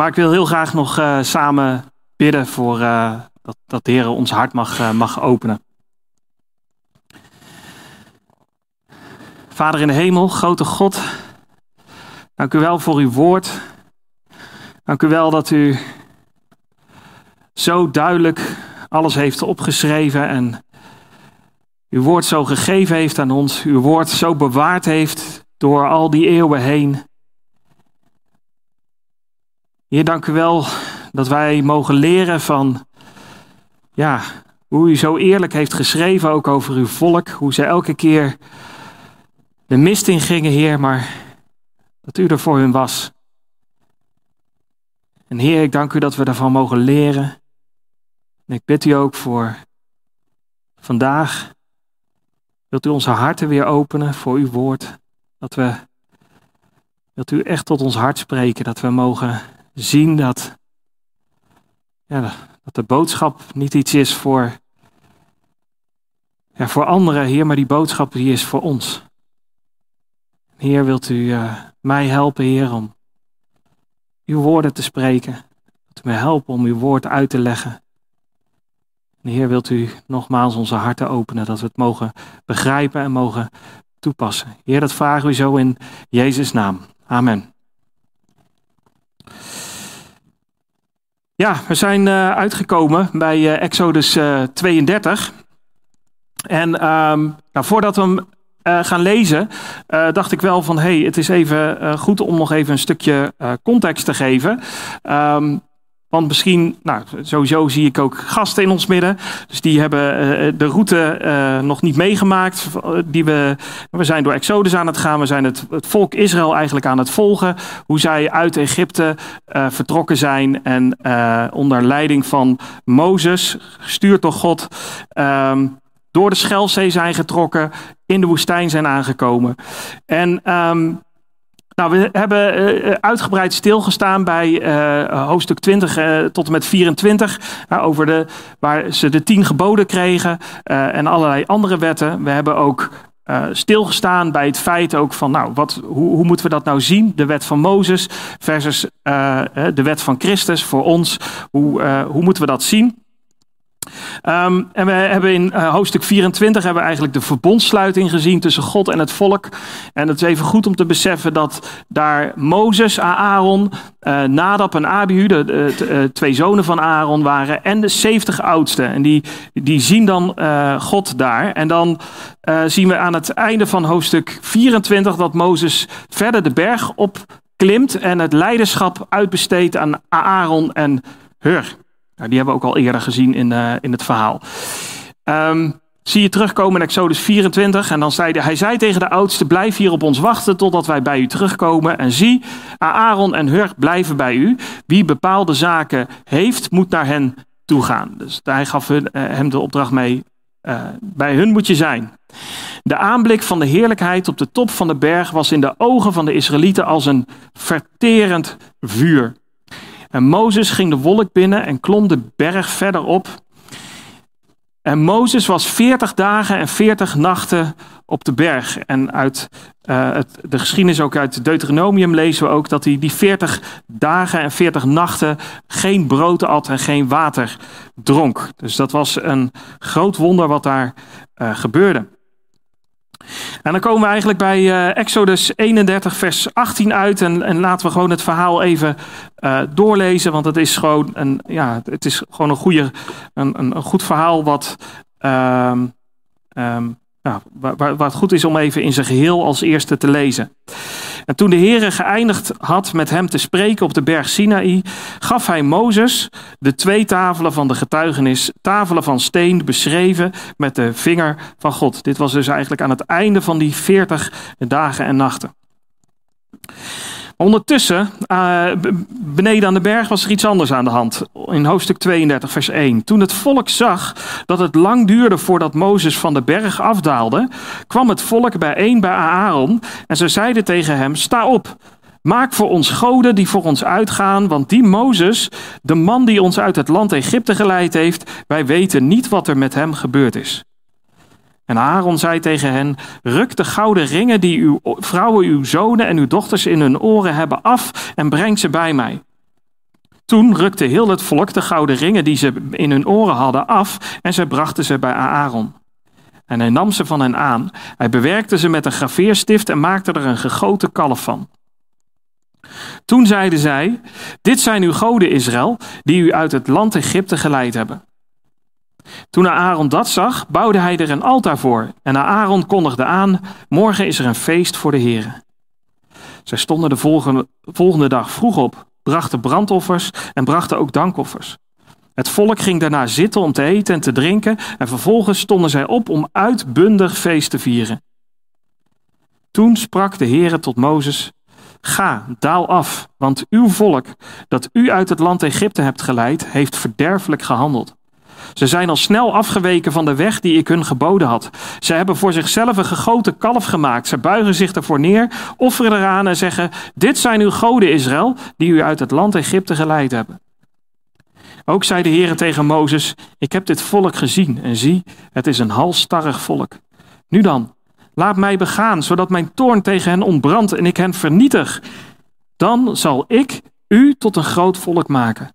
Maar ik wil heel graag nog uh, samen bidden voor uh, dat, dat de Heer ons hart mag, uh, mag openen. Vader in de hemel, grote God, dank u wel voor uw woord. Dank u wel dat u zo duidelijk alles heeft opgeschreven en uw woord zo gegeven heeft aan ons, uw woord zo bewaard heeft door al die eeuwen heen. Heer, dank u wel dat wij mogen leren van ja, hoe u zo eerlijk heeft geschreven, ook over uw volk, hoe ze elke keer de mist in gingen, Heer, maar dat u er voor hun was. En Heer, ik dank u dat we daarvan mogen leren. En ik bid u ook voor vandaag. Wilt u onze harten weer openen voor uw woord? Dat we, wilt u echt tot ons hart spreken, dat we mogen zien dat, ja, dat de boodschap niet iets is voor, ja, voor anderen, Heer, maar die boodschap die is voor ons. Heer, wilt u uh, mij helpen, Heer, om uw woorden te spreken. Wilt u mij helpen om uw woord uit te leggen. En Heer, wilt u nogmaals onze harten openen, dat we het mogen begrijpen en mogen toepassen. Heer, dat vragen we zo in Jezus' naam. Amen. Ja, we zijn uh, uitgekomen bij uh, Exodus uh, 32. En um, nou, voordat we hem gaan lezen, dacht ik wel van, hey, het is even goed om nog even een stukje context te geven. Um, want misschien, nou, sowieso zie ik ook gasten in ons midden. Dus die hebben uh, de route uh, nog niet meegemaakt. Die we, we zijn door Exodus aan het gaan. We zijn het, het volk Israël eigenlijk aan het volgen. Hoe zij uit Egypte vertrokken zijn. En onder leiding van Mozes, gestuurd door God, um, door de Schelzee zijn getrokken. In de woestijn zijn aangekomen. En um, nou, we hebben uh, uitgebreid stilgestaan bij uh, hoofdstuk 20 uh, tot en met 24, over de, waar ze de tien geboden kregen en allerlei andere wetten. We hebben ook stilgestaan bij het feit ook van, nou, wat, hoe, hoe, moeten we dat nou zien? De wet van Mozes versus de wet van Christus voor ons. Hoe, hoe moeten we dat zien? Um, en we hebben in uh, hoofdstuk 24 hebben we eigenlijk de verbondsluiting gezien tussen God en het volk. En het is even goed om te beseffen dat daar Mozes, Aaron, uh, Nadab en Abihu, de, uh, twee zonen van Aaron waren, en de 70 oudsten. En die, die zien dan God daar. En dan zien we aan het einde van hoofdstuk 24 dat Mozes verder de berg opklimt en het leiderschap uitbesteedt aan Aaron en Hur. Nou, die hebben we ook al eerder gezien in, uh, in het verhaal. Um, zie je terugkomen in Exodus 24. En dan zei hij, zei tegen de oudste, blijf hier op ons wachten totdat wij bij u terugkomen. En zie, Aaron en Hur blijven bij u. Wie bepaalde zaken heeft, moet naar hen toe gaan. Dus hij gaf hun, uh, hem de opdracht mee, uh, bij hun moet je zijn. De aanblik van de heerlijkheid op de top van de berg was in de ogen van de Israëlieten als een verterend vuur. En Mozes ging de wolk binnen en klom de berg verder op. En Mozes was 40 dagen en 40 nachten op de berg. En uit uh, het, de geschiedenis ook uit Deuteronomium lezen we ook dat hij die 40 dagen en 40 nachten geen brood at en geen water dronk. Dus dat was een groot wonder wat daar uh, gebeurde. En dan komen we eigenlijk bij uh, Exodus 31, vers 18 uit. En, en, laten we gewoon het verhaal even uh, doorlezen. Want het is gewoon een, ja, het is gewoon een, goede, een, een, goed verhaal wat, ja, waar, het goed is om even in zijn geheel als eerste te lezen. En toen de Heere geëindigd had met hem te spreken op de berg Sinaï, gaf hij Mozes de twee tafelen van de getuigenis, tafelen van steen, beschreven met de vinger van God. Dit was dus eigenlijk aan het einde van die veertig dagen en nachten. Ondertussen, uh, beneden aan de berg, was er iets anders aan de hand. In hoofdstuk 32, vers 1. Toen het volk zag dat het lang duurde voordat Mozes van de berg afdaalde, kwam het volk bijeen bij Aaron en ze zeiden tegen hem: Sta op, maak voor ons goden die voor ons uitgaan, want die Mozes, de man die ons uit het land Egypte geleid heeft, wij weten niet wat er met hem gebeurd is. En Aaron zei tegen hen: Ruk de gouden ringen die uw vrouwen, uw zonen en uw dochters in hun oren hebben af en breng ze bij mij. Toen rukte heel het volk de gouden ringen die ze in hun oren hadden af en zij brachten ze bij Aaron. En hij nam ze van hen aan. Hij bewerkte ze met een graveerstift en maakte er een gegoten kalf van. Toen zeiden zij: Dit zijn uw goden, Israël, die u uit het land Egypte geleid hebben. Toen Aaron dat zag, bouwde hij er een altaar voor. En Aaron kondigde aan: Morgen is er een feest voor de Heer. Zij stonden de volgende, volgende dag vroeg op, brachten brandoffers en brachten ook dankoffers. Het volk ging daarna zitten om te eten en te drinken en vervolgens stonden zij op om uitbundig feest te vieren. Toen sprak de Heere tot Mozes: Ga, daal af, want uw volk, dat u uit het land Egypte hebt geleid, heeft verderfelijk gehandeld. Ze zijn al snel afgeweken van de weg die ik hun geboden had. Ze hebben voor zichzelf een gegoten kalf gemaakt. Ze buigen zich ervoor neer, offeren eraan en zeggen: Dit zijn uw goden, Israël, die u uit het land Egypte geleid hebben. Ook zei de Heer tegen Mozes: Ik heb dit volk gezien en zie, het is een halstarrig volk. Nu dan, laat mij begaan, zodat mijn toorn tegen hen ontbrandt en ik hen vernietig. Dan zal ik u tot een groot volk maken.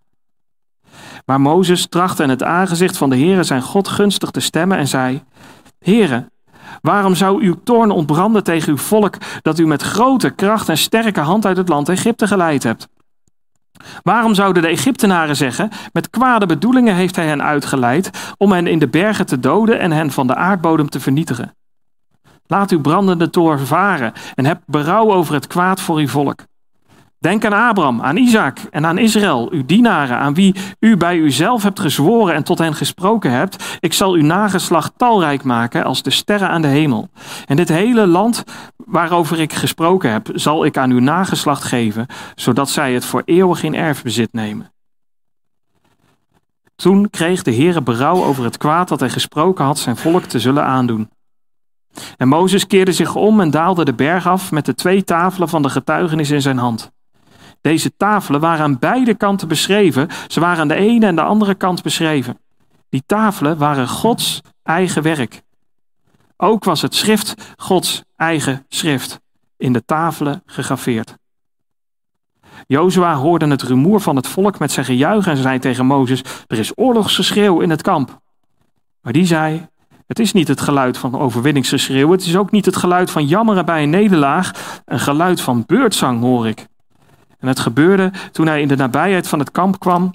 Maar Mozes trachtte in het aangezicht van de Heere zijn God gunstig te stemmen en zei: Heere, waarom zou uw toorn ontbranden tegen uw volk dat u met grote kracht en sterke hand uit het land Egypte geleid hebt? Waarom zouden de Egyptenaren zeggen: Met kwade bedoelingen heeft hij hen uitgeleid om hen in de bergen te doden en hen van de aardbodem te vernietigen? Laat uw brandende toorn varen en heb berouw over het kwaad voor uw volk. Denk aan Abraham, aan Isaac en aan Israël, uw dienaren, aan wie u bij uzelf hebt gezworen en tot hen gesproken hebt. Ik zal uw nageslacht talrijk maken als de sterren aan de hemel. En dit hele land waarover ik gesproken heb, zal ik aan uw nageslacht geven, zodat zij het voor eeuwig in erfbezit nemen. Toen kreeg de Heere berouw over het kwaad dat hij gesproken had zijn volk te zullen aandoen. En Mozes keerde zich om en daalde de berg af met de twee tafelen van de getuigenis in zijn hand. Deze tafelen waren aan beide kanten beschreven. Ze waren aan de ene en de andere kant beschreven. Die tafelen waren Gods eigen werk. Ook was het schrift Gods eigen schrift in de tafelen gegraveerd. Jozua hoorde het rumoer van het volk met zijn gejuich en zei tegen Mozes: Er is oorlogsgeschreeuw in het kamp. Maar die zei: Het is niet het geluid van overwinningsgeschreeuw, het is ook niet het geluid van jammeren bij een nederlaag. Een geluid van beurtzang hoor ik. En het gebeurde toen hij in de nabijheid van het kamp kwam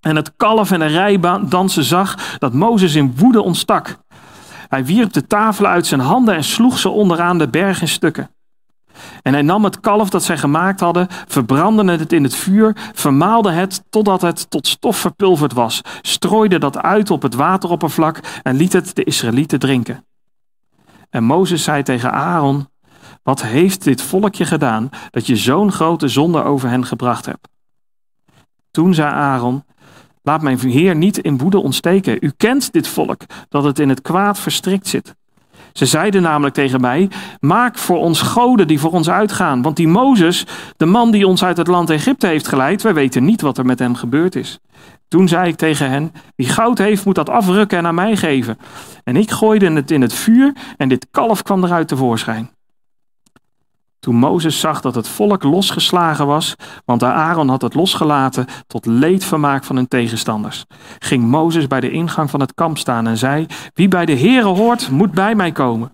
en het kalf en de rijbaan dansen zag, dat Mozes in woede ontstak. Hij wierp de tafelen uit zijn handen en sloeg ze onderaan de berg in stukken. En hij nam het kalf dat zij gemaakt hadden, verbrandde het in het vuur, vermaalde het totdat het tot stof verpulverd was, strooide dat uit op het wateroppervlak en liet het de Israëlieten drinken. En Mozes zei tegen Aaron: wat heeft dit volkje gedaan dat je zo'n grote zonde over hen gebracht hebt? Toen zei Aaron, laat mijn heer niet in woede ontsteken. U kent dit volk, dat het in het kwaad verstrikt zit. Ze zeiden namelijk tegen mij: Maak voor ons goden die voor ons uitgaan. Want die Mozes, de man die ons uit het land Egypte heeft geleid, wij weten niet wat er met hem gebeurd is. Toen zei ik tegen hen: Wie goud heeft, moet dat afrukken en aan mij geven. En ik gooide het in het vuur en dit kalf kwam eruit tevoorschijn. Toen Mozes zag dat het volk losgeslagen was, want Aaron had het losgelaten tot leedvermaak van hun tegenstanders, ging Mozes bij de ingang van het kamp staan en zei: Wie bij de Heere hoort, moet bij mij komen.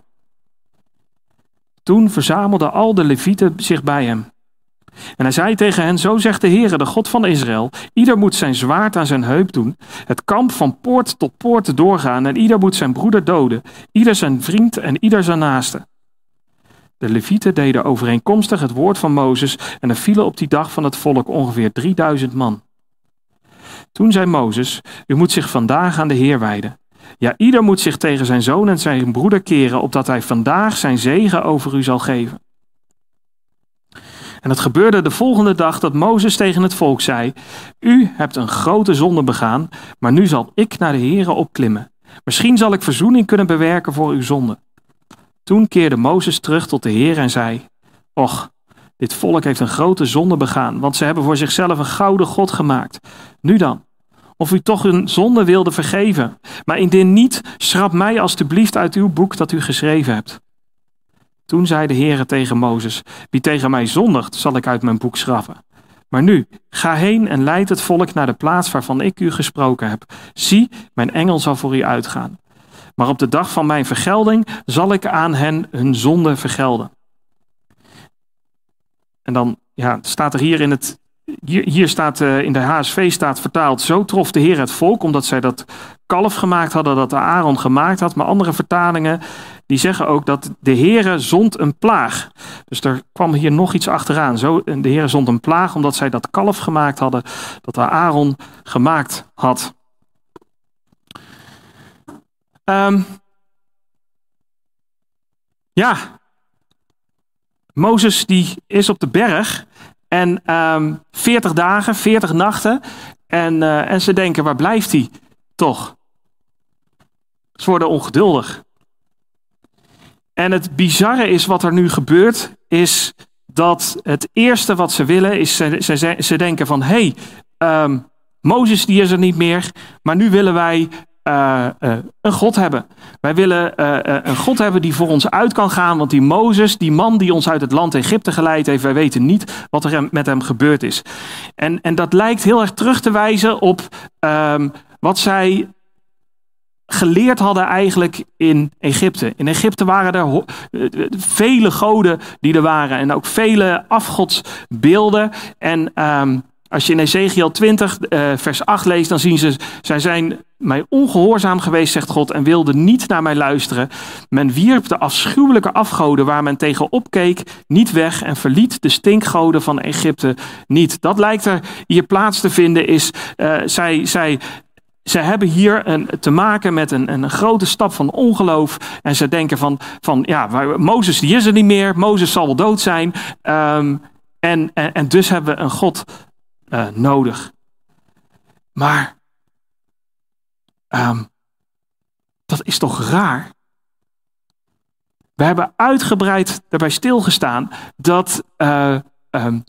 Toen verzamelden al de levieten zich bij hem. En hij zei tegen hen: Zo zegt de Heere, de God van Israël: Ieder moet zijn zwaard aan zijn heup doen, het kamp van poort tot poort doorgaan, en ieder moet zijn broeder doden, ieder zijn vriend en ieder zijn naaste. De Levieten deden overeenkomstig het woord van Mozes en er vielen op die dag van het volk ongeveer 3000 man. Toen zei Mozes: U moet zich vandaag aan de Heer wijden. Ja, ieder moet zich tegen zijn zoon en zijn broeder keren, opdat hij vandaag zijn zegen over u zal geven. En het gebeurde de volgende dag dat Mozes tegen het volk zei: U hebt een grote zonde begaan, maar nu zal ik naar de Heere opklimmen. Misschien zal ik verzoening kunnen bewerken voor uw zonde. Toen keerde Mozes terug tot de Heer en zei: Och, dit volk heeft een grote zonde begaan, want ze hebben voor zichzelf een gouden God gemaakt. Nu dan, of u toch hun zonde wilde vergeven. Maar indien niet, schrap mij alstublieft uit uw boek dat u geschreven hebt. Toen zei de Heer tegen Mozes: Wie tegen mij zondigt, zal ik uit mijn boek schrappen. Maar nu, ga heen en leid het volk naar de plaats waarvan ik u gesproken heb. Zie, mijn engel zal voor u uitgaan. Maar op de dag van mijn vergelding zal ik aan hen hun zonde vergelden. En dan ja, staat er hier in het. Hier, staat uh, in de HSV staat vertaald. Zo trof de Heer het volk, omdat zij dat kalf gemaakt hadden dat de Aaron gemaakt had. Maar andere vertalingen die zeggen ook dat de Heere zond een plaag. Dus er kwam hier nog iets achteraan. Zo, de Heere zond een plaag omdat zij dat kalf gemaakt hadden dat de Aaron gemaakt had. Um, ja, Mozes die is op de berg en um, ehm, 40 dagen, 40 nachten. En, uh, en ze denken, waar blijft hij toch? Ze worden ongeduldig. En het bizarre is wat er nu gebeurt, is dat het eerste wat ze willen is, ze, ze, ze denken van, hé, hey, um, Mozes die is er niet meer, maar nu willen wij uh, uh, een God hebben. Wij willen uh, een God hebben die voor ons uit kan gaan, want die Mozes, die man die ons uit het land Egypte geleid heeft, wij weten niet wat er met hem gebeurd is. En, en dat lijkt heel erg terug te wijzen op um, wat zij geleerd hadden eigenlijk in Egypte. In Egypte waren er vele goden die er waren en ook vele afgodsbeelden. En um, als je in Ezekiel 20, uh, vers 8 leest, dan zien ze, zij zijn mij ongehoorzaam geweest, zegt God, en wilden niet naar mij luisteren. Men wierp de afschuwelijke afgoden waar men tegen opkeek niet weg en verliet de stinkgoden van Egypte niet. Dat lijkt er hier plaats te vinden, is uh, zij, zij zij hebben hier een, te maken met een, een grote stap van ongeloof. En ze denken van, van ja, Mozes is er niet meer. Mozes zal wel dood zijn. Um, en, en, dus hebben we een God uh, nodig. Maar um, dat is toch raar? We hebben uitgebreid daarbij stilgestaan dat uh, um,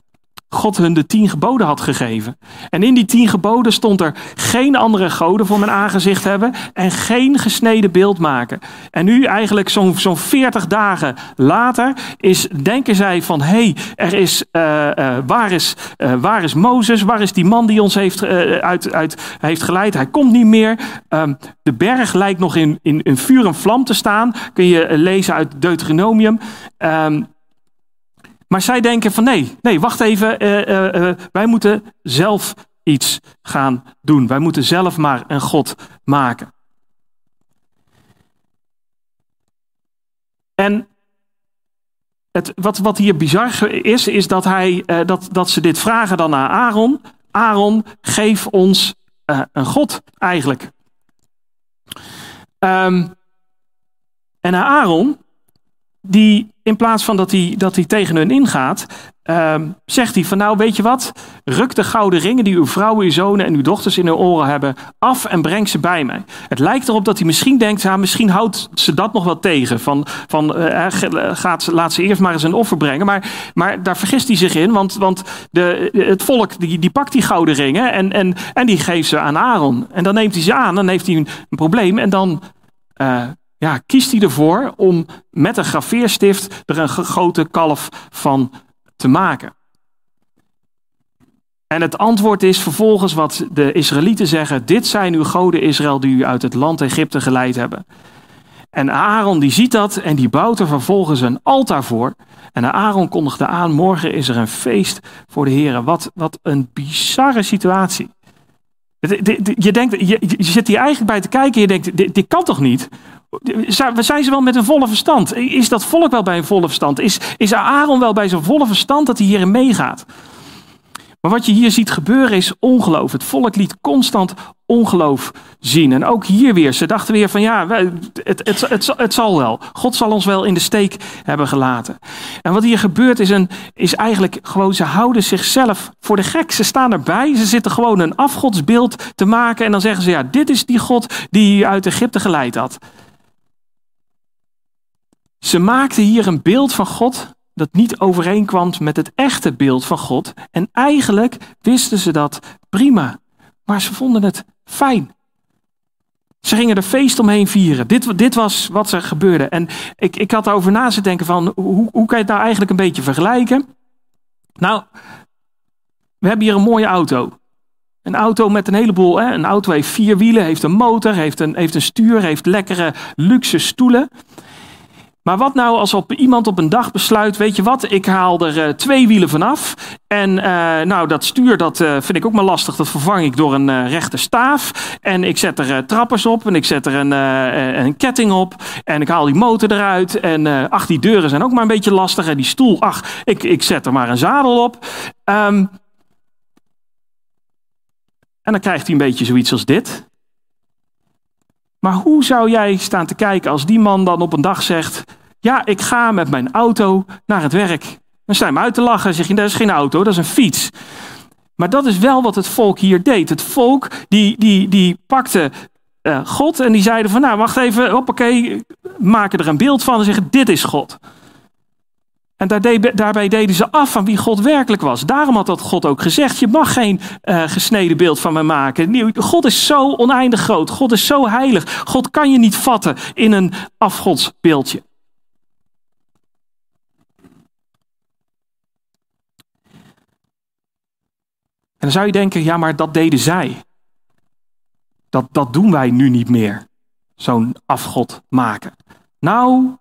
God hun de tien geboden had gegeven. En in die tien geboden stond er geen andere goden voor mijn aangezicht hebben en geen gesneden beeld maken. En nu eigenlijk zo'n zo'n 40 dagen later is, denken zij van hé, hey, er is, uh, uh, waar, is, uh, waar is Mozes? Waar is die man die ons heeft, uit, uit, heeft geleid? Hij komt niet meer. Um, de berg lijkt nog in, in, in vuur en vlam te staan. Kun je lezen uit Deuteronomium. Um, maar zij denken van nee, nee, wacht even, uh, uh, uh, wij moeten zelf iets gaan doen. Wij moeten zelf maar een God maken. En het, wat, wat hier bizar is, is dat, hij, dat, dat ze dit vragen dan aan Aaron. Aaron, geef ons een God eigenlijk. Um, en Aaron, die in plaats van dat hij, dat hij tegen hun ingaat, uh, zegt hij van nou weet je wat, ruk de gouden ringen die uw vrouwen, uw zonen en uw dochters in hun oren hebben af en breng ze bij mij. Het lijkt erop dat hij misschien denkt, ja, misschien houdt ze dat nog wel tegen. Van, van uh, gaat, laat ze eerst maar eens een offer brengen. Maar, maar daar vergist hij zich in, want, want de, het volk die, die pakt die gouden ringen en, en, en die geeft ze aan Aaron. En dan neemt hij ze aan, dan heeft hij een, probleem en dan... ja, kiest hij ervoor om met een graveerstift er een gegoten kalf van te maken. En het antwoord is vervolgens wat de Israëlieten zeggen: Dit zijn uw goden Israël die u uit het land Egypte geleid hebben. En Aaron die ziet dat en die bouwt er vervolgens een altaar voor. En Aaron kondigde aan: Morgen is er een feest voor de Heer. Wat, wat een bizarre situatie. Je, denkt, je, zit hier eigenlijk bij te kijken en je denkt: dit, dit kan toch niet? Zijn ze wel met een volle verstand? Is dat volk wel bij een volle verstand? Is, is Aaron wel bij zijn volle verstand dat hij hierin meegaat? Maar wat je hier ziet gebeuren is ongeloof. Het volk liet constant ongeloof zien. En ook hier weer. Ze dachten weer van ja, het, het, het, zal wel. God zal ons wel in de steek hebben gelaten. En wat hier gebeurt is, een, is eigenlijk gewoon, ze houden zichzelf voor de gek. Ze staan erbij. Ze zitten gewoon een afgodsbeeld te maken. En dan zeggen ze ja, dit is die God die je uit Egypte geleid had. Ze maakten hier een beeld van God dat niet overeenkwam met het echte beeld van God. En eigenlijk wisten ze dat prima. Maar ze vonden het fijn. Ze gingen er feest omheen vieren. Dit, dit was wat er gebeurde. En ik, ik had erover na te denken van hoe, hoe kan je het nou eigenlijk een beetje vergelijken? Nou, We hebben hier een mooie auto. Een auto met een heleboel. Hè? Een auto heeft vier wielen, heeft een motor, heeft een, heeft een stuur, heeft lekkere luxe stoelen. Maar wat nou als iemand op een dag besluit, weet je wat, ik haal er uh, twee wielen vanaf. En uh, nou, dat stuur, dat uh, vind ik ook maar lastig, dat vervang ik door een rechte staaf. En ik zet er trappers op en ik zet er een, een ketting op. En ik haal die motor eruit. En ach, die deuren zijn ook maar een beetje lastig. En die stoel, ach, ik, ik zet er maar een zadel op. Um, en dan krijgt hij een beetje zoiets als dit. Maar hoe zou jij staan te kijken als die man dan op een dag zegt: Ja, ik ga met mijn auto naar het werk. Dan sta je uit te lachen. zeg je: Dat is geen auto, dat is een fiets. Maar dat is wel wat het volk hier deed. Het volk die, die, die pakte uh, God en die zeiden van nou wacht even, hoppakee, maken er een beeld van en zeggen dit is God. En daarbij deden ze af van wie God werkelijk was. Daarom had dat God ook gezegd: Je mag geen uh, gesneden beeld van me maken. God is zo oneindig groot. God is zo heilig. God kan je niet vatten in een afgodsbeeldje. Dan zou je denken: Ja, maar dat deden zij. Dat, dat doen wij nu niet meer. Zo'n afgod maken. Nou,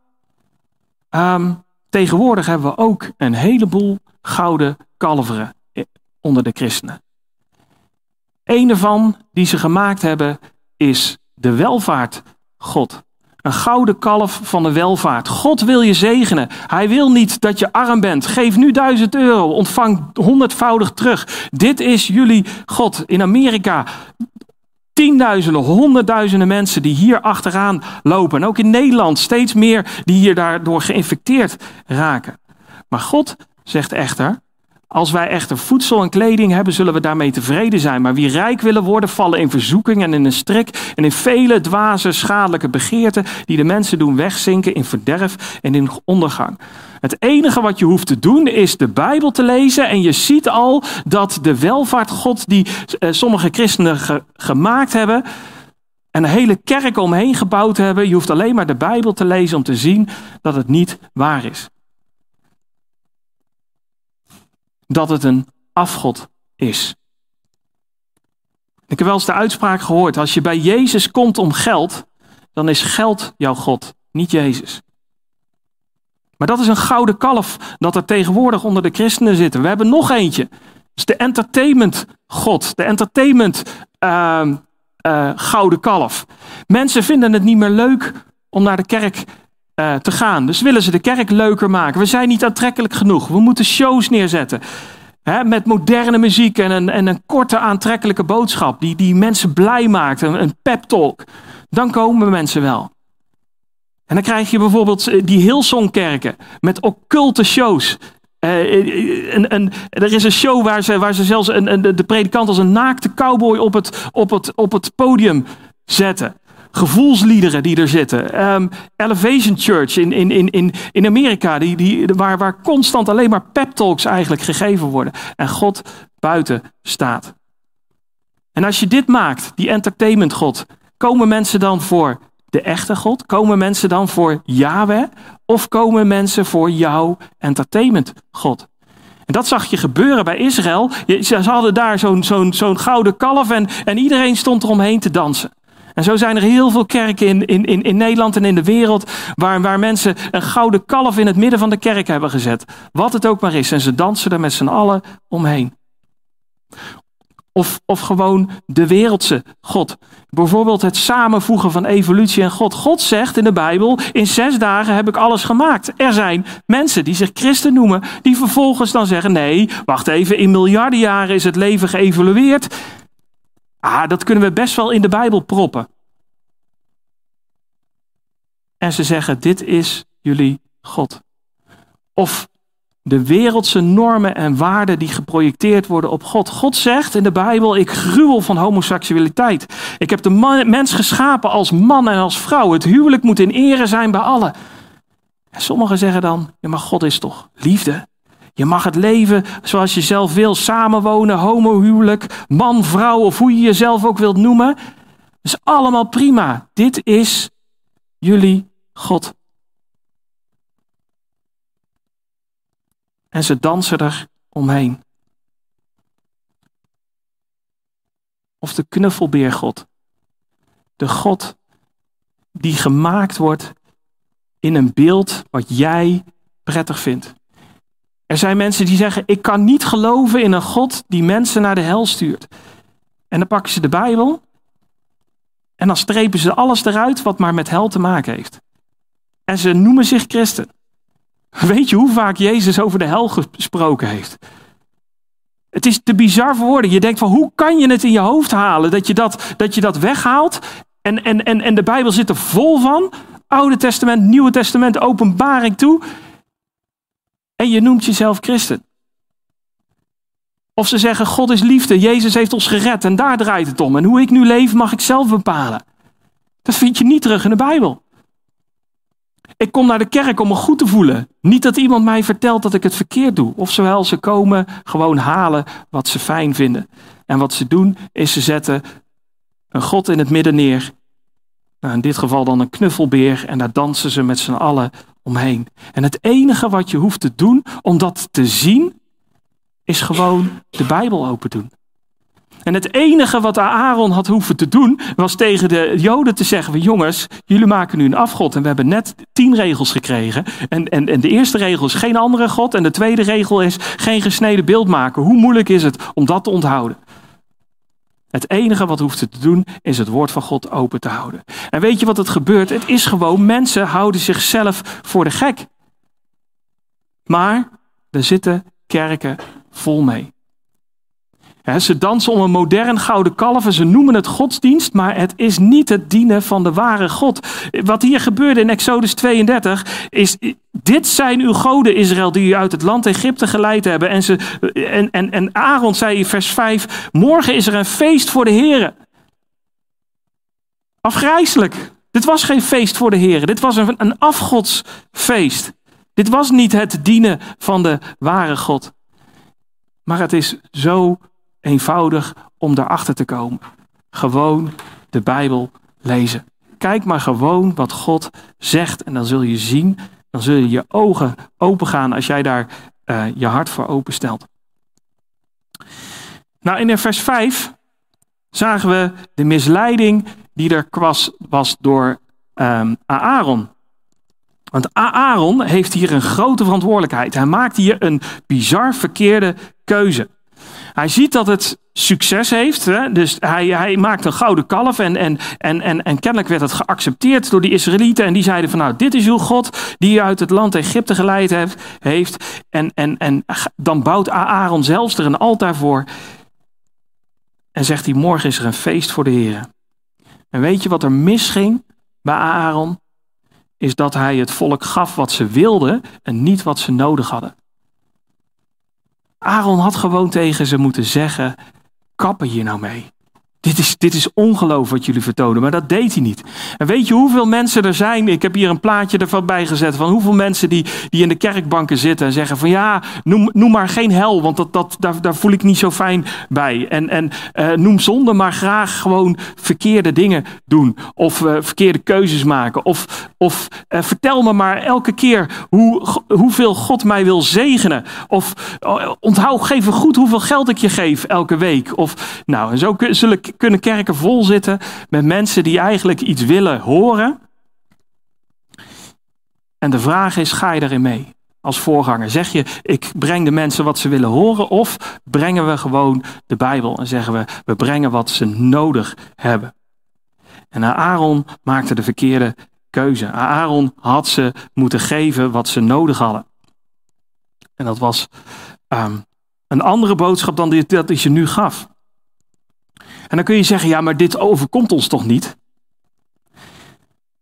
um, Tegenwoordig hebben we ook een heleboel gouden kalveren onder de christenen. Een ervan die ze gemaakt hebben is de welvaart God. Een gouden kalf van de welvaart. God wil je zegenen. Hij wil niet dat je arm bent. Geef nu duizend euro. Ontvang honderdvoudig terug. Dit is jullie God. In Amerika tienduizenden, honderdduizenden mensen die hier achteraan lopen. En ook in Nederland steeds meer die hier daardoor geïnfecteerd raken. Maar God zegt echter, als wij echter voedsel en kleding hebben, zullen we daarmee tevreden zijn. Maar wie rijk willen worden, vallen in verzoeking en in een strik en in vele dwaze, schadelijke begeerten die de mensen doen wegzinken in verderf en in ondergang. Het enige wat je hoeft te doen is de Bijbel te lezen en je ziet al dat de welvaart God die eh, sommige christenen gemaakt hebben en een hele kerk omheen gebouwd hebben, je hoeft alleen maar de Bijbel te lezen om te zien dat het niet waar is. Dat het een afgod is. Ik heb wel eens de uitspraak gehoord: als je bij Jezus komt om geld, dan is geld jouw God, niet Jezus. Maar dat is een gouden kalf dat er tegenwoordig onder de christenen zit. We hebben nog eentje. Is de entertainment God. De entertainment uh, uh, gouden kalf. Mensen vinden het niet meer leuk om naar de kerk uh, te gaan. Dus willen ze de kerk leuker maken. We zijn niet aantrekkelijk genoeg. We moeten shows neerzetten. Hè, met moderne muziek en een, en een korte aantrekkelijke boodschap. Die, die mensen blij maakt. Een, een pep talk. Dan komen mensen wel. En dan krijg je bijvoorbeeld eh, die Hillsongkerken met occulte shows. Uh, en, en, er is een show waar ze, waar ze zelfs een, een, de predikant als een naakte cowboy op het, op het, op het podium zetten. Gevoelsliederen die er zitten. Um, Elevation Church in, in, in, in Amerika, die, die, waar, waar constant alleen maar pep talks eigenlijk gegeven worden. En God buiten staat. En als je dit maakt, die entertainment God, komen mensen dan voor de echte God? Komen mensen dan voor Yahweh? Of komen mensen voor jouw entertainment God? En dat zag je gebeuren bij Israël. Ze hadden daar zo'n zo'n zo'n gouden kalf en, en iedereen stond eromheen te dansen. En zo zijn er heel veel kerken in, in, in, in Nederland en in de wereld waar, waar mensen een gouden kalf in het midden van de kerk hebben gezet. Wat het ook maar is. En ze dansen er met z'n allen omheen. Of, of gewoon de wereldse God. Bijvoorbeeld het samenvoegen van evolutie en God. God zegt in de Bijbel: in zes dagen heb ik alles gemaakt. Er zijn mensen die zich christen noemen, die vervolgens dan zeggen: nee, wacht even, in miljarden jaren is het leven geëvolueerd. Ah, dat kunnen we best wel in de Bijbel proppen. En ze zeggen: dit is jullie God. Of de wereldse normen en waarden die geprojecteerd worden op God. God zegt in de Bijbel: Ik gruwel van homoseksualiteit. Ik heb de mens geschapen als man en als vrouw. Het huwelijk moet in ere zijn bij allen. En sommigen zeggen dan: Ja, maar God is toch liefde? Je mag het leven zoals je zelf wil, samenwonen, homohuwelijk, man, vrouw of hoe je jezelf ook wilt noemen. Dat is allemaal prima. Dit is jullie God. En ze dansen er omheen. of de knuffelbeergod. De God die gemaakt wordt in een beeld wat jij prettig vindt. Er zijn mensen die zeggen: Ik kan niet geloven in een God die mensen naar de hel stuurt. En dan pakken ze de Bijbel en dan strepen ze alles eruit wat maar met hel te maken heeft. En ze noemen zich christen. Weet je hoe vaak Jezus over de hel gesproken heeft? Het is te bizar voor woorden. Je denkt van hoe kan je het in je hoofd halen dat je dat, dat, je dat weghaalt? En, en, en, en de Bijbel zit er vol van. Oude Testament, Nieuwe Testament, openbaring toe. En je noemt jezelf christen. Of ze zeggen God is liefde, Jezus heeft ons gered en daar draait het om. En hoe ik nu leef mag ik zelf bepalen. Dat vind je niet terug in de Bijbel. Ik kom naar de kerk om me goed te voelen. Niet dat iemand mij vertelt dat ik het verkeerd doe. Of zowel ze komen gewoon halen wat ze fijn vinden. En wat ze doen is ze zetten een God in het midden neer. Nou, in dit geval dan een knuffelbeer. En daar dansen ze met z'n allen omheen. En het enige wat je hoeft te doen om dat te zien, is gewoon de Bijbel open doen. En het enige wat Aaron had hoeven te doen, was tegen de Joden te zeggen: Jongens, jullie maken nu een afgod. En we hebben net tien regels gekregen. En, en, en de eerste regel is geen andere God. En de tweede regel is geen gesneden beeld maken. Hoe moeilijk is het om dat te onthouden? Het enige wat hoeft te doen is het woord van God open te houden. En weet je wat het gebeurt? Het is gewoon mensen houden zichzelf voor de gek. Maar er zitten kerken vol mee ze dansen om een modern gouden kalf en ze noemen het godsdienst, maar het is niet het dienen van de ware God. Wat hier gebeurde in Exodus 32 is, dit zijn uw goden Israël die u uit het land Egypte geleid hebben. En, ze, en, en, en Aaron zei in vers 5, morgen is er een feest voor de heren. Afgrijselijk. Dit was geen feest voor de heren, dit was een, een afgodsfeest. Dit was niet het dienen van de ware God. Maar het is zo eenvoudig om daarachter te komen. Gewoon de Bijbel lezen. Kijk maar gewoon wat God zegt en dan zul je zien, dan zullen je ogen opengaan als jij daar uh, je hart voor openstelt. Nou, in vers 5 zagen we de misleiding die er was, was door um, Aaron. Want Aaron heeft hier een grote verantwoordelijkheid. Hij maakt hier een bizar verkeerde keuze. Hij ziet dat het succes heeft. Hè? Dus hij, hij maakt een gouden kalf. En, en, en, en, en kennelijk werd het geaccepteerd door die Israëlieten. En die zeiden van nou, dit is uw God die je uit het land Egypte geleid heeft. heeft. En, en, en dan bouwt Aaron zelfs er een altaar voor. En zegt hij, morgen is er een feest voor de Heer. En weet je wat er misging bij Aaron? Is dat hij het volk gaf wat ze wilden en niet wat ze nodig hadden. Aaron had gewoon tegen ze moeten zeggen: kappen hier nou mee. Dit is, dit is ongeloof wat jullie vertonen, maar dat deed hij niet. En weet je hoeveel mensen er zijn? Ik heb hier een plaatje ervan bijgezet van hoeveel mensen die, die in de kerkbanken zitten en zeggen van ja, noem, noem maar geen hel, want dat, dat, daar, daar voel ik niet zo fijn bij. En, en uh, noem zonde maar graag gewoon verkeerde dingen doen of uh, verkeerde keuzes maken. Of, of uh, vertel me maar elke keer hoe, hoeveel God mij wil zegenen. Of onthoud, geef goed hoeveel geld ik je geef elke week. Of nou, en zo zullen kunnen kerken vol zitten met mensen die eigenlijk iets willen horen. En de vraag is, ga je daarin mee? Als voorganger zeg je, ik breng de mensen wat ze willen horen, of brengen we gewoon de Bijbel en zeggen we, we brengen wat ze nodig hebben. En Aaron maakte de verkeerde keuze. Aaron had ze moeten geven wat ze nodig hadden. En dat was um, een andere boodschap dan die, dat ze nu gaf. En dan kun je zeggen, ja, maar dit overkomt ons toch niet?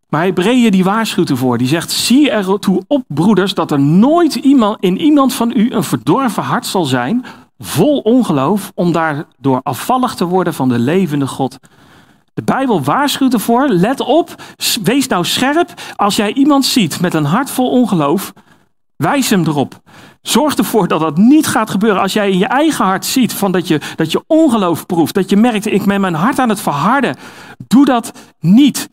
Maar Hebreeën die waarschuwt ervoor. Die zegt, zie ertoe op broeders dat er nooit iemand, in iemand van u een verdorven hart zal zijn, vol ongeloof, om daardoor afvallig te worden van de levende God. De Bijbel waarschuwt ervoor, let op, wees nou scherp. Als jij iemand ziet met een hart vol ongeloof, wijs hem erop. Zorg ervoor dat dat niet gaat gebeuren. Als jij in je eigen hart ziet van dat, je, dat je ongeloof proeft, dat je merkt, ik ben mijn hart aan het verharden. Doe dat niet.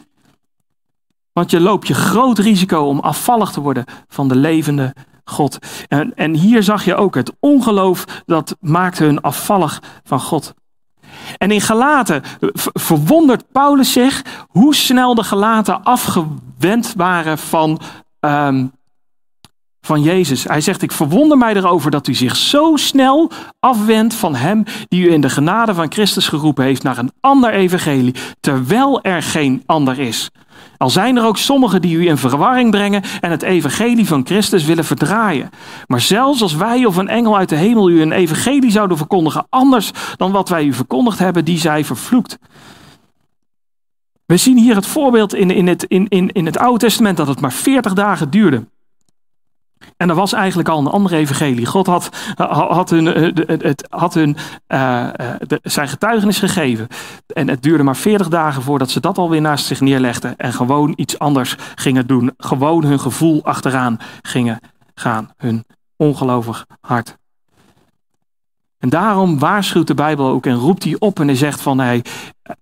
Want je loopt je groot risico om afvallig te worden van de levende God. En, en hier zag je ook het ongeloof, dat maakte hun afvallig van God. En in Galaten verwondert Paulus zich hoe snel de Galaten afgewend waren van, um, van Jezus. Hij zegt, ik verwonder mij erover dat u zich zo snel afwendt van hem die u in de genade van Christus geroepen heeft naar een ander evangelie, terwijl er geen ander is. Al zijn er ook sommigen die u in verwarring brengen en het evangelie van Christus willen verdraaien. Maar zelfs als wij of een engel uit de hemel u een evangelie zouden verkondigen, anders dan wat wij u verkondigd hebben, die zij vervloekt. We zien hier het voorbeeld in, in, het, in, in, in het Oude Testament dat het maar 40 dagen duurde. En er was eigenlijk al een andere evangelie. God had, had hun, eh, het, had hun uh, de, zijn getuigenis gegeven. En het duurde maar 40 dagen voordat ze dat alweer naast zich neerlegden. En gewoon iets anders gingen doen. Gewoon hun gevoel achteraan gingen gaan. Hun ongelovig hart. En daarom waarschuwt de Bijbel ook en roept hij op en hij zegt van hey,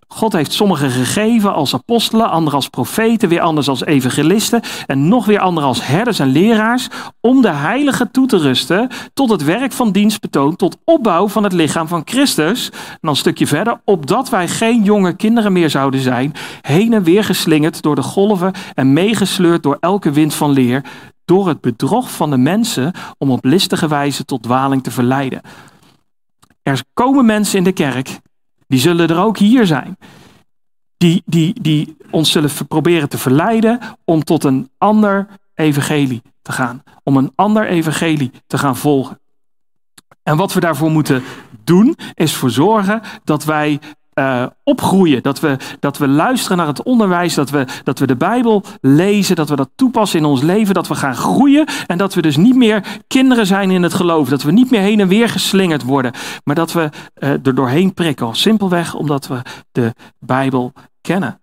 God heeft sommigen gegeven als apostelen, anderen als profeten, weer anders als evangelisten en nog weer anderen als herders en leraars om de heiligen toe te rusten tot het werk van dienst betoont, tot opbouw van het lichaam van Christus. En dan een stukje verder, opdat wij geen jonge kinderen meer zouden zijn, heen en weer geslingerd door de golven en meegesleurd door elke wind van leer, door het bedrog van de mensen om op listige wijze tot dwaling te verleiden. Er komen mensen in de kerk, die zullen er ook hier zijn. Die, die, die ons zullen proberen te verleiden om tot een ander evangelie te gaan. Om een ander evangelie te gaan volgen. En wat we daarvoor moeten doen, is voor zorgen dat wij uh, opgroeien. Dat we, dat we luisteren naar het onderwijs, dat we, dat we de Bijbel lezen, dat we dat toepassen in ons leven, dat we gaan groeien en dat we dus niet meer kinderen zijn in het geloof. Dat we niet meer heen en weer geslingerd worden, maar dat we uh, er doorheen prikken. Simpelweg omdat we de Bijbel kennen.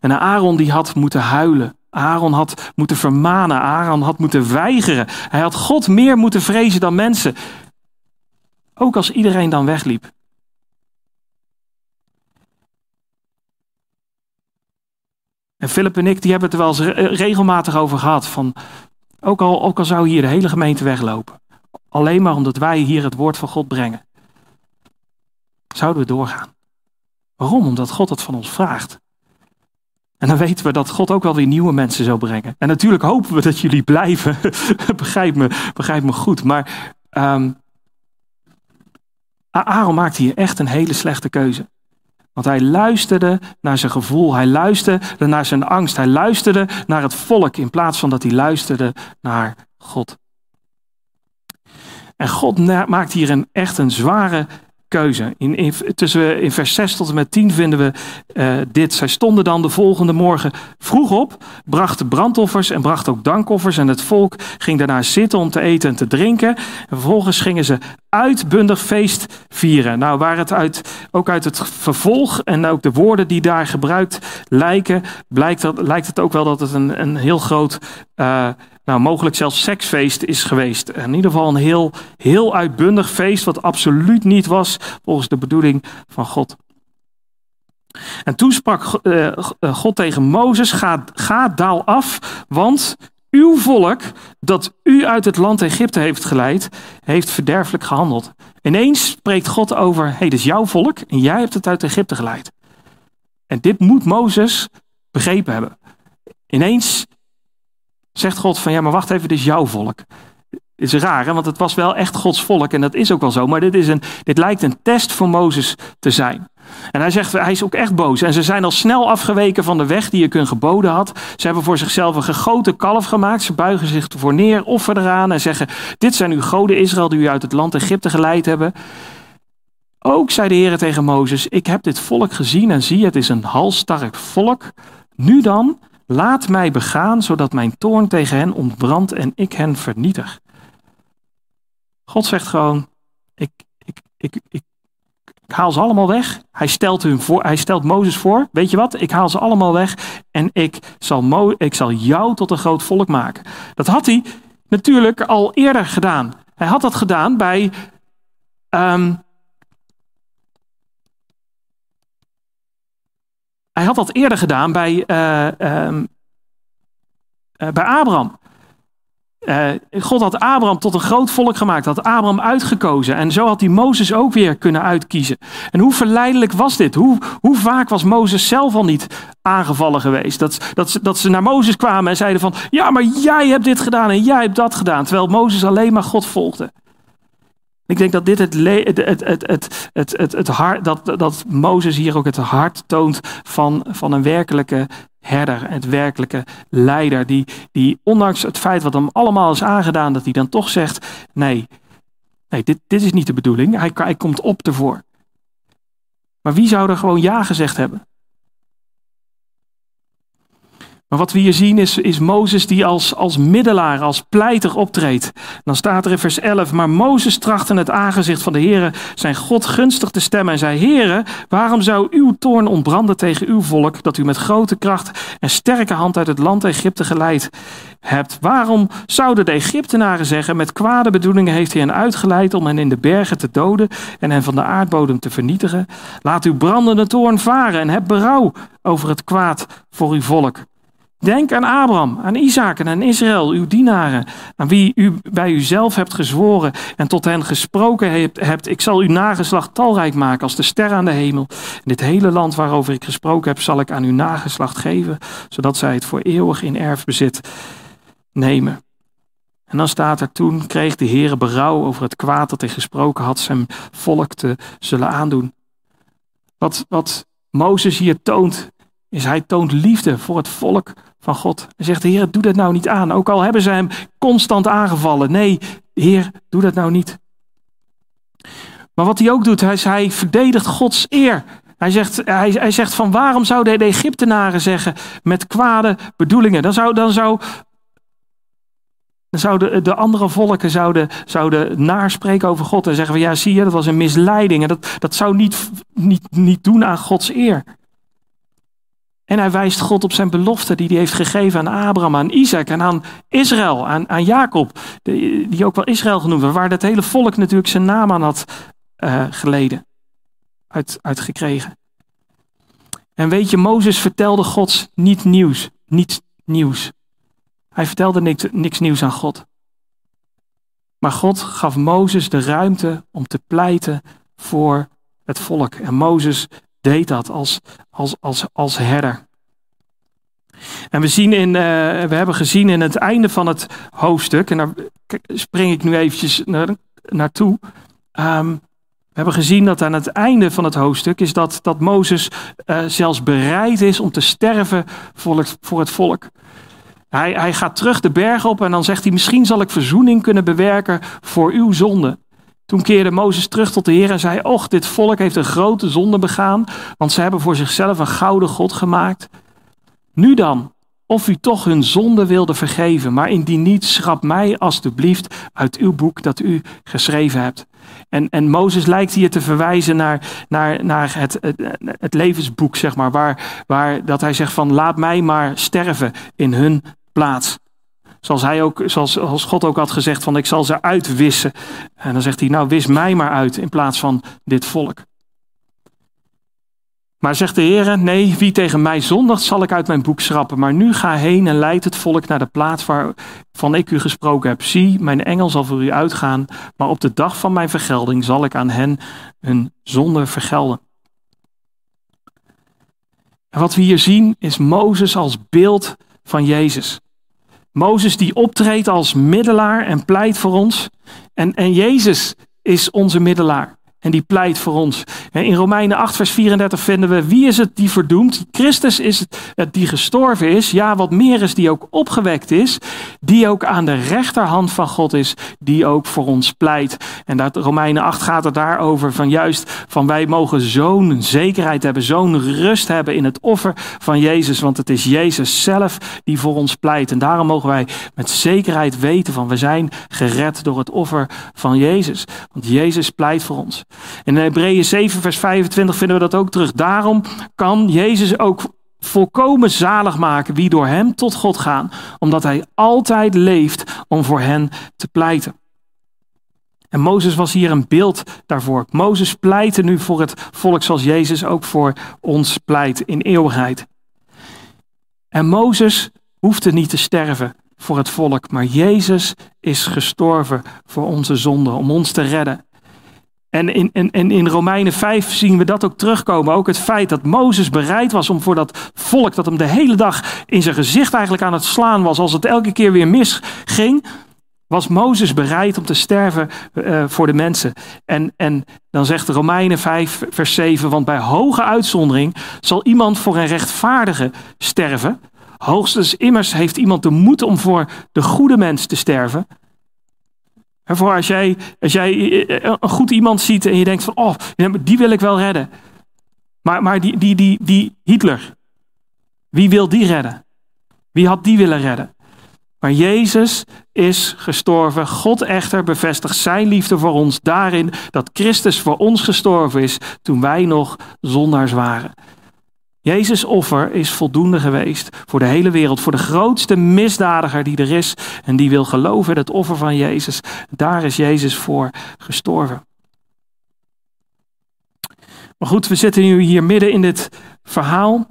En Aaron die had moeten huilen. Aaron had moeten vermanen. Aaron had moeten weigeren. Hij had God meer moeten vrezen dan mensen. Ook als iedereen dan wegliep. En Philip en ik die hebben het er wel eens regelmatig over gehad. Van, ook, al, ook al zou hier de hele gemeente weglopen. Alleen maar omdat wij hier het woord van God brengen. Zouden we doorgaan. Waarom? Omdat God het van ons vraagt. En dan weten we dat God ook wel weer nieuwe mensen zou brengen. En natuurlijk hopen we dat jullie blijven. begrijp, me, begrijp me goed. Maar um, Aaron maakt hier echt een hele slechte keuze. Want hij luisterde naar zijn gevoel, hij luisterde naar zijn angst, hij luisterde naar het volk in plaats van dat hij luisterde naar God. En God maakt hier een, echt een zware keuze. In, tussen, in vers 6 tot en met 10 vinden we uh, dit. Zij stonden dan de volgende morgen vroeg op, brachten brandoffers en brachten ook dankoffers. En het volk ging daarna zitten om te eten en te drinken. En vervolgens gingen ze uitbundig feest vieren. Nou, waar het uit, ook uit het vervolg en ook de woorden die daar gebruikt lijken, blijkt dat, lijkt het ook wel dat het een, een heel groot uh, nou, mogelijk zelfs seksfeest is geweest. In ieder geval een heel, heel uitbundig feest, wat absoluut niet was volgens de bedoeling van God. En toen sprak uh, God tegen Mozes: ga, ga daal af, want uw volk, dat u uit het land Egypte heeft geleid, heeft verderfelijk gehandeld. Ineens spreekt God over: hé, hey, dit jouw volk en jij hebt het uit Egypte geleid. En dit moet Mozes begrepen hebben. Ineens zegt God van ja, maar wacht even, dit is jouw volk. Is raar, hè? want het was wel echt Gods volk en dat is ook wel zo. Maar dit, is een, dit lijkt een test voor Mozes te zijn. En hij zegt, hij is ook echt boos. En ze zijn al snel afgeweken van de weg die ik hun geboden had. Ze hebben voor zichzelf een gegoten kalf gemaakt. Ze buigen zich ervoor neer, offeren eraan en zeggen, dit zijn uw goden Israël die u uit het land Egypte geleid hebben. Ook zei de Heer tegen Mozes, ik heb dit volk gezien en zie, het is een halstark volk. Nu dan, Laat mij begaan, zodat mijn toorn tegen hen ontbrandt en ik hen vernietig. God zegt gewoon, ik, ik, ik, ik, haal ze allemaal weg. Hij stelt, voor, hij stelt Mozes voor, weet je wat, ik haal ze allemaal weg en ik zal, Mo, ik zal jou tot een groot volk maken. Dat had hij natuurlijk al eerder gedaan. Hij had dat gedaan bij um, Hij had dat eerder gedaan bij, uh, bij Abraham. uh, God had Abraham tot een groot volk gemaakt, had Abraham uitgekozen. En zo had hij Mozes ook weer kunnen uitkiezen. En hoe verleidelijk was dit? Hoe, hoe vaak was Mozes zelf al niet aangevallen geweest? Dat, dat, dat ze naar Mozes kwamen en zeiden van, ja, maar jij hebt dit gedaan en jij hebt dat gedaan. Terwijl Mozes alleen maar God volgde. Ik denk dat dit het, het, het, het, het, het, het, hart, dat, dat Mozes hier ook het hart toont van, van een werkelijke herder, het werkelijke leider, die, die ondanks het feit wat hem allemaal is aangedaan, dat hij dan toch zegt, nee, nee dit, dit is niet de bedoeling, hij, hij komt op ervoor. Maar wie zou er gewoon ja gezegd hebben? Maar wat we hier zien is, is Mozes die als, als middelaar, als pleiter optreedt. Dan staat er in vers 11, maar Mozes trachtte het aangezicht van de Heere zijn God gunstig te stemmen en zei, Heere, waarom zou uw toorn ontbranden tegen uw volk, dat u met grote kracht en sterke hand uit het land Egypte geleid hebt? Waarom zouden de Egyptenaren zeggen, met kwade bedoelingen heeft hij hen uitgeleid om hen in de bergen te doden en hen van de aardbodem te vernietigen? Laat uw brandende toorn varen en heb berouw over het kwaad voor uw volk. Denk aan Abraham, aan Isaac en aan Israël, uw dienaren, aan wie u bij uzelf hebt gezworen en tot hen gesproken hebt. Ik zal uw nageslacht talrijk maken als de sterren aan de hemel. En dit hele land waarover ik gesproken heb, zal ik aan uw nageslacht geven, zodat zij het voor eeuwig in erfbezit nemen. En dan staat er, toen kreeg de Heere berouw over het kwaad dat hij gesproken had zijn volk te zullen aandoen. Wat, wat Mozes hier toont, is hij toont liefde voor het volk van God. Hij zegt, Heer, doe dat nou niet aan. Ook al hebben ze hem constant aangevallen. Nee, Heer, doe dat nou niet. Maar wat hij ook doet, hij, hij verdedigt Gods eer. Hij zegt, hij, hij zegt van waarom zouden de Egyptenaren zeggen met kwade bedoelingen? Dan zou, dan zou, dan zouden de andere volken zouden, zouden naspreken over God en zeggen van ja zie je, dat was een misleiding. En dat, dat zou niet, niet, niet doen aan Gods eer. En hij wijst God op zijn belofte die hij heeft gegeven aan Abraham, aan Isaac en aan Israël, aan, aan Jacob, die ook wel Israël genoemd wordt, waar dat hele volk natuurlijk zijn naam aan had uh, geleden, uit, uitgekregen. En weet je, Mozes vertelde Gods niet nieuws, niet nieuws. Hij vertelde niks, niks nieuws aan God. Maar God gaf Mozes de ruimte om te pleiten voor het volk. En Mozes deed dat als, als, als, als herder. En we, zien in, uh, we hebben gezien in het einde van het hoofdstuk, en daar spring ik nu eventjes naar, naartoe. Um, we hebben gezien dat aan het einde van het hoofdstuk is dat, dat Mozes uh, zelfs bereid is om te sterven voor het, voor het volk. Hij, hij gaat terug de berg op en dan zegt hij, misschien zal ik verzoening kunnen bewerken voor uw zonde. Toen keerde Mozes terug tot de Heer en zei: Och, dit volk heeft een grote zonde begaan, want ze hebben voor zichzelf een gouden God gemaakt. Nu dan, of u toch hun zonde wilde vergeven, maar indien niet, schrap mij alstublieft uit uw boek dat u geschreven hebt. En, en Mozes lijkt hier te verwijzen naar, naar, naar het, het, het levensboek, zeg maar, waar, waar dat hij zegt van laat mij maar sterven in hun plaats. Zoals, hij ook, zoals, zoals God ook had gezegd van ik zal ze uitwissen. En dan zegt hij nou wis mij maar uit in plaats van dit volk. Maar zegt de Heer, nee, wie tegen mij zondigt zal ik uit mijn boek schrappen. Maar nu ga heen en leid het volk naar de plaats waarvan ik u gesproken heb. Zie, mijn engel zal voor u uitgaan, maar op de dag van mijn vergelding zal ik aan hen hun zonde vergelden. En wat we hier zien is Mozes als beeld van Jezus. Mozes die optreedt als middelaar en pleit voor ons. En, en Jezus is onze middelaar. En die pleit voor ons. In Romeinen 8, vers 34 vinden we: wie is het die verdoemt? Christus is het die gestorven is. Ja, wat meer is, die ook opgewekt is. Die ook aan de rechterhand van God is. Die ook voor ons pleit. En dat Romeinen 8 gaat het daarover: van juist van wij mogen zo'n zekerheid hebben, zo'n rust hebben in het offer van Jezus. Want het is Jezus zelf die voor ons pleit. En daarom mogen wij met zekerheid weten van we zijn gered door het offer van Jezus. Want Jezus pleit voor ons. In Hebreeën 7, vers 25 vinden we dat ook terug. Daarom kan Jezus ook volkomen zalig maken wie door hem tot God gaan, omdat hij altijd leeft om voor hen te pleiten. En Mozes was hier een beeld daarvoor. Mozes pleitte nu voor het volk zoals Jezus ook voor ons pleit in eeuwigheid. En Mozes hoefde niet te sterven voor het volk, maar Jezus is gestorven voor onze zonde, om ons te redden. En in, in, in Romeinen 5 zien we dat ook terugkomen. Ook het feit dat Mozes bereid was om voor dat volk, dat hem de hele dag in zijn gezicht eigenlijk aan het slaan was, als het elke keer weer misging, was Mozes bereid om te sterven uh, voor de mensen. En, en dan zegt Romeinen 5, vers 7, want bij hoge uitzondering zal iemand voor een rechtvaardige sterven. Hoogstens immers heeft iemand de moed om voor de goede mens te sterven. En voor als jij, als jij eh, een goed iemand ziet en je denkt van, oh, die wil ik wel redden. Maar, maar die, die, die, die Hitler, wie wil die redden? Wie had die willen redden? Maar Jezus is gestorven. God echter bevestigt zijn liefde voor ons daarin dat Christus voor ons gestorven is toen wij nog zondaars waren. Jezus' offer is voldoende geweest voor de hele wereld, voor de grootste misdadiger die er is en die wil geloven het offer van Jezus. Daar is Jezus voor gestorven. Maar goed, we zitten nu hier midden in dit verhaal.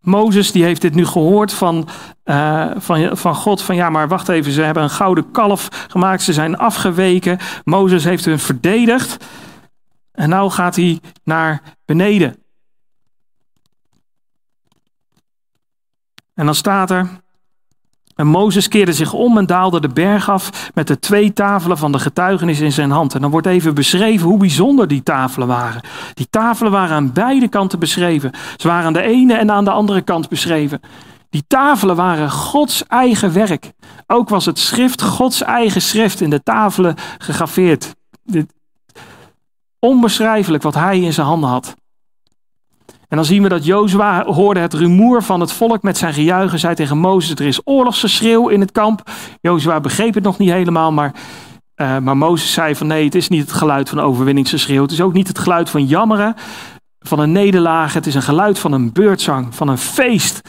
Mozes die heeft dit nu gehoord van, uh, van, van God. Van ja, maar wacht even, ze hebben een gouden kalf gemaakt. Ze zijn afgeweken. Mozes heeft hun verdedigd. En nou gaat hij naar beneden. En dan staat er. En Mozes keerde zich om en daalde de berg af met de twee tafelen van de getuigenis in zijn hand. En dan wordt even beschreven hoe bijzonder die tafelen waren. Die tafelen waren aan beide kanten beschreven. Ze waren aan de ene en aan de andere kant beschreven. Die tafelen waren Gods eigen werk. Ook was het schrift Gods eigen schrift in de tafelen gegraveerd. Onbeschrijfelijk wat hij in zijn handen had. En dan zien we dat Jozua hoorde het rumoer van het volk met zijn gejuichen. Zei tegen Mozes, er is oorlogsgeschreeuw in het kamp. Jozua begreep het nog niet helemaal, maar, uh, maar Mozes zei van nee, het is niet het geluid van overwinningsgeschreeuw. Het is ook niet het geluid van jammeren, van een nederlaag. Het is een geluid van een beurtzang, van een feest.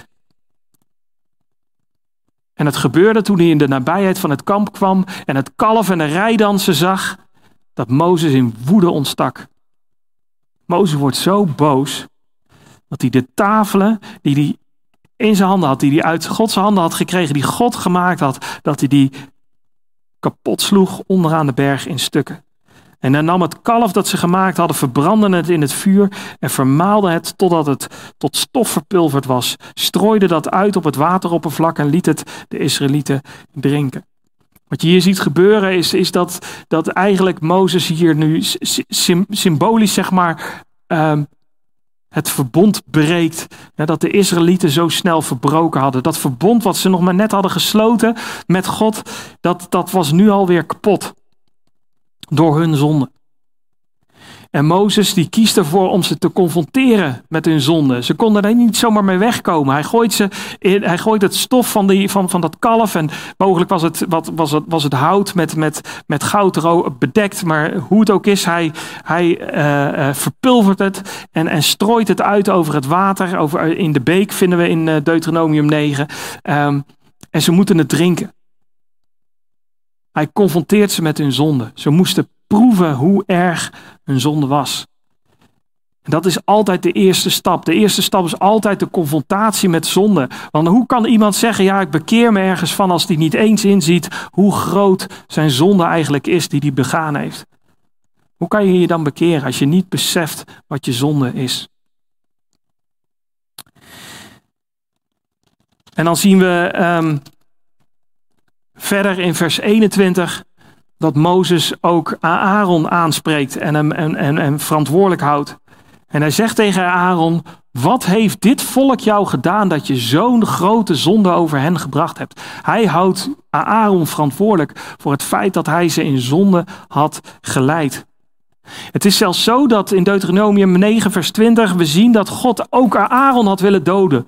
En het gebeurde toen hij in de nabijheid van het kamp kwam en het kalf en de rijdansen zag, dat Mozes in woede ontstak. Mozes wordt zo boos dat hij de tafelen die hij in zijn handen had, die hij uit Gods handen had gekregen, die God gemaakt had, dat hij die kapot sloeg onderaan de berg in stukken. En hij nam het kalf dat ze gemaakt hadden, verbrandde het in het vuur en vermaalde het totdat het tot stof verpulverd was. Strooide dat uit op het wateroppervlak en liet het de Israëlieten drinken. Wat je hier ziet gebeuren is, is dat, dat eigenlijk Mozes hier nu symbolisch zeg maar ehm, het verbond breekt. dat de Israëlieten zo snel verbroken hadden. Dat verbond wat ze nog maar net hadden gesloten met God, dat, dat was nu alweer kapot. Door hun zonde. En Mozes die kiest ervoor om ze te confronteren met hun zonde. Ze konden er niet zomaar mee wegkomen. Hij gooit, ze in, hij gooit het stof van, die, van, van dat kalf. En mogelijk was het, wat, was het, was het hout met, met, met goud bedekt. Maar hoe het ook is, hij, hij uh, verpulvert het en, en strooit het uit over het water. Over, in de beek vinden we in Deuteronomium 9. Um, ehm, en ze moeten het drinken. Hij confronteert ze met hun zonde. Ze moesten proeven hoe erg hun zonde was. Dat is altijd de eerste stap. De eerste stap is altijd de confrontatie met zonde. Want hoe kan iemand zeggen, ja, ik bekeer me ergens van als hij niet eens inziet hoe groot zijn zonde eigenlijk is die hij begaan heeft? Hoe kan je je dan bekeren als je niet beseft wat je zonde is? En dan zien we um, verder in vers 21 dat Mozes ook Aaron aanspreekt en hem, en, en, en verantwoordelijk houdt. En hij zegt tegen Aaron: Wat heeft dit volk jou gedaan dat je zo'n grote zonde over hen gebracht hebt? Hij houdt Aaron verantwoordelijk voor het feit dat hij ze in zonde had geleid. Het is zelfs zo dat in Deuteronomium 9, vers 20 we zien dat God ook Aaron had willen doden.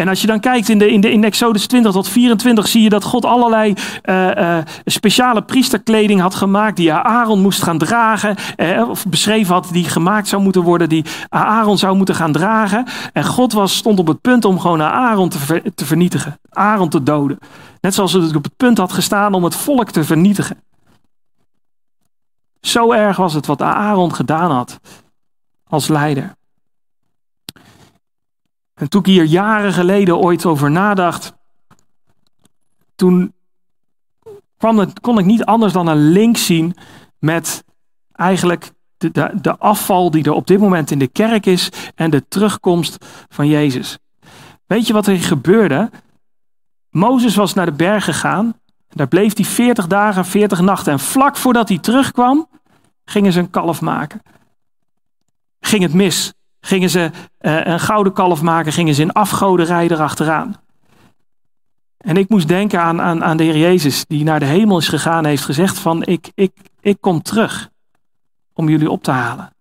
En als je dan kijkt in, de, in, de, in Exodus 20 tot 24 zie je dat God allerlei uh, uh, speciale priesterkleding had gemaakt die Aaron moest gaan dragen. Uh, of beschreven had die gemaakt zou moeten worden, die Aaron zou moeten gaan dragen. En God was, stond op het punt om gewoon Aaron te, te vernietigen. Aaron te doden. Net zoals het op het punt had gestaan om het volk te vernietigen. Zo erg was het wat Aaron gedaan had als leider. En toen ik hier jaren geleden ooit over nadacht, toen kwam het, kon ik niet anders dan een link zien met eigenlijk de, de, afval die er op dit moment in de kerk is en de terugkomst van Jezus. Weet je wat er gebeurde? Mozes was naar de berg gegaan. Daar bleef hij 40 dagen, 40 nachten. En vlak voordat hij terugkwam, gingen ze een kalf maken. Ging het mis. Gingen ze uh, een gouden kalf maken, gingen ze in afgoderij erachteraan. En ik moest denken aan, aan, aan de Heer Jezus, die naar de hemel is gegaan heeft gezegd van ik, ik, ik kom terug om jullie op te halen.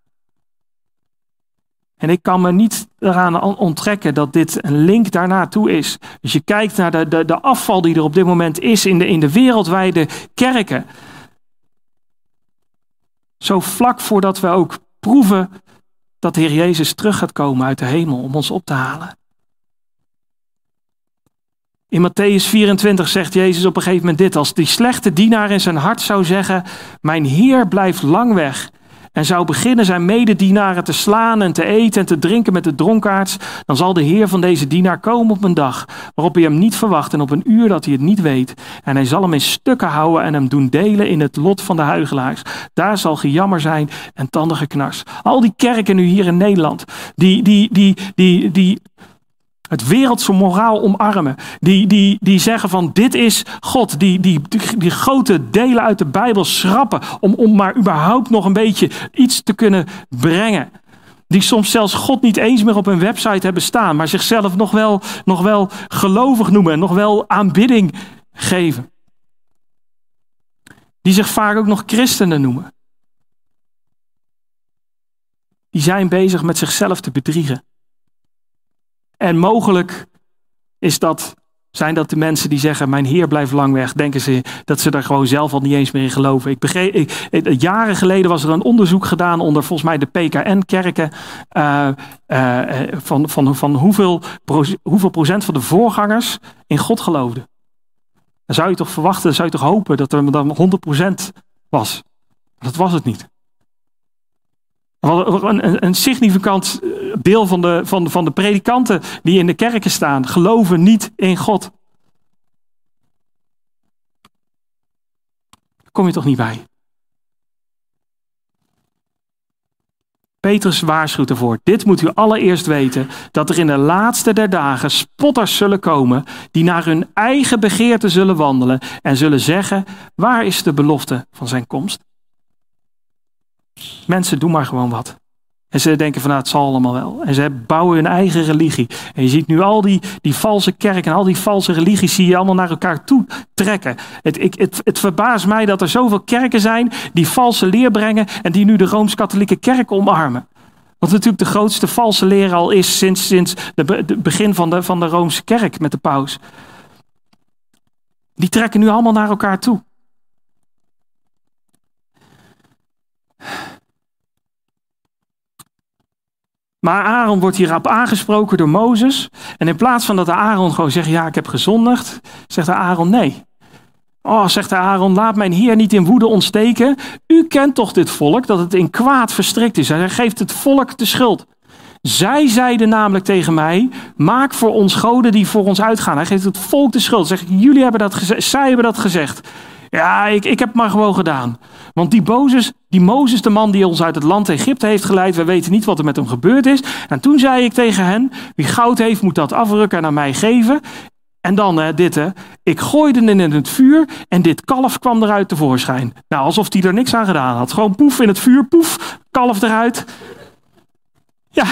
En ik kan me niet eraan onttrekken dat dit een link daarnaartoe is. Als je kijkt naar de, de, de afval die er op dit moment is in de, in de wereldwijde kerken. Zo vlak voordat we ook proeven dat de Heer Jezus terug gaat komen uit de hemel om ons op te halen. In Matthäus 24 zegt Jezus op een gegeven moment dit: Als die slechte dienaar in zijn hart zou zeggen: Mijn Heer blijft lang weg en zou beginnen zijn mededienaren te slaan en te eten en te drinken met de dronkaards, dan zal de Heer van deze dienaar komen op een dag waarop hij hem niet verwacht en op een uur dat hij het niet weet. En hij zal hem in stukken houden en hem doen delen in het lot van de huigelaars. Daar zal gejammer zijn en knars. Al die kerken nu hier in Nederland, die, die, die, die, die het wereldse moraal omarmen. Die, die, die zeggen van dit is God. Die, die, die, grote delen uit de Bijbel schrappen. Om, om maar überhaupt nog een beetje iets te kunnen brengen. Die soms zelfs God niet eens meer op hun website hebben staan. Maar zichzelf nog wel, nog wel gelovig noemen. En nog wel aanbidding geven. Die zich vaak ook nog christenen noemen. Die zijn bezig met zichzelf te bedriegen. En mogelijk is dat, zijn dat de mensen die zeggen: Mijn Heer blijft lang weg. Denken ze dat ze daar gewoon zelf al niet eens meer in geloven. Ik begreep, ik, jaren geleden was er een onderzoek gedaan onder volgens mij de PKN-kerken. Uh, uh, van, van, van hoeveel, hoeveel procent van de voorgangers in God geloofden. Dan zou je toch verwachten, zou je toch hopen dat er dan 100% was. Dat was het niet. Een, een significant eh, deel van de, van, van de predikanten die in de kerken staan, geloven niet in God. Kom je toch niet bij? Petrus waarschuwt ervoor. Dit moet u allereerst weten: dat er in de laatste der dagen spotters zullen komen, die naar hun eigen begeerte zullen wandelen en zullen zeggen: Waar is de belofte van zijn komst? Mensen, doen maar gewoon wat. En ze denken van nou, het zal allemaal wel. En ze bouwen hun eigen religie. En je ziet nu al die, die valse kerken en al die valse religies zie je allemaal naar elkaar toe trekken. Het, ik, het, het verbaast mij dat er zoveel kerken zijn die valse leer brengen en die nu de Rooms-Katholieke kerk omarmen. Wat natuurlijk de grootste valse leer al is sinds, sinds het begin van de, van de Roomse kerk met de paus. Die trekken nu allemaal naar elkaar toe. Maar Aaron wordt hierop aangesproken door Mozes. En in plaats van dat Aaron gewoon zegt, ja, ik heb gezondigd, zegt Aaron nee. Oh, zegt Aaron, laat mijn heer niet in woede ontsteken. U kent toch dit volk, dat het in kwaad verstrikt is. Hij geeft het volk de schuld. Zij zeiden namelijk tegen mij, maak voor ons goden die voor ons uitgaan. Hij geeft het volk de schuld. Zeg, jullie hebben dat gezegd, zij hebben dat gezegd. Ja, ik, ik heb het maar gewoon gedaan. Want die, Mozes, die Mozes, de man die ons uit het land Egypte heeft geleid, we weten niet wat er met hem gebeurd is. En toen zei ik tegen hen, wie goud heeft moet dat afrukken en aan mij geven. En dan dit, hè. ik gooide hem in het vuur en dit kalf kwam eruit tevoorschijn. Nou, alsof hij er niks aan gedaan had. Gewoon poef in het vuur, poef, kalf eruit. Ja,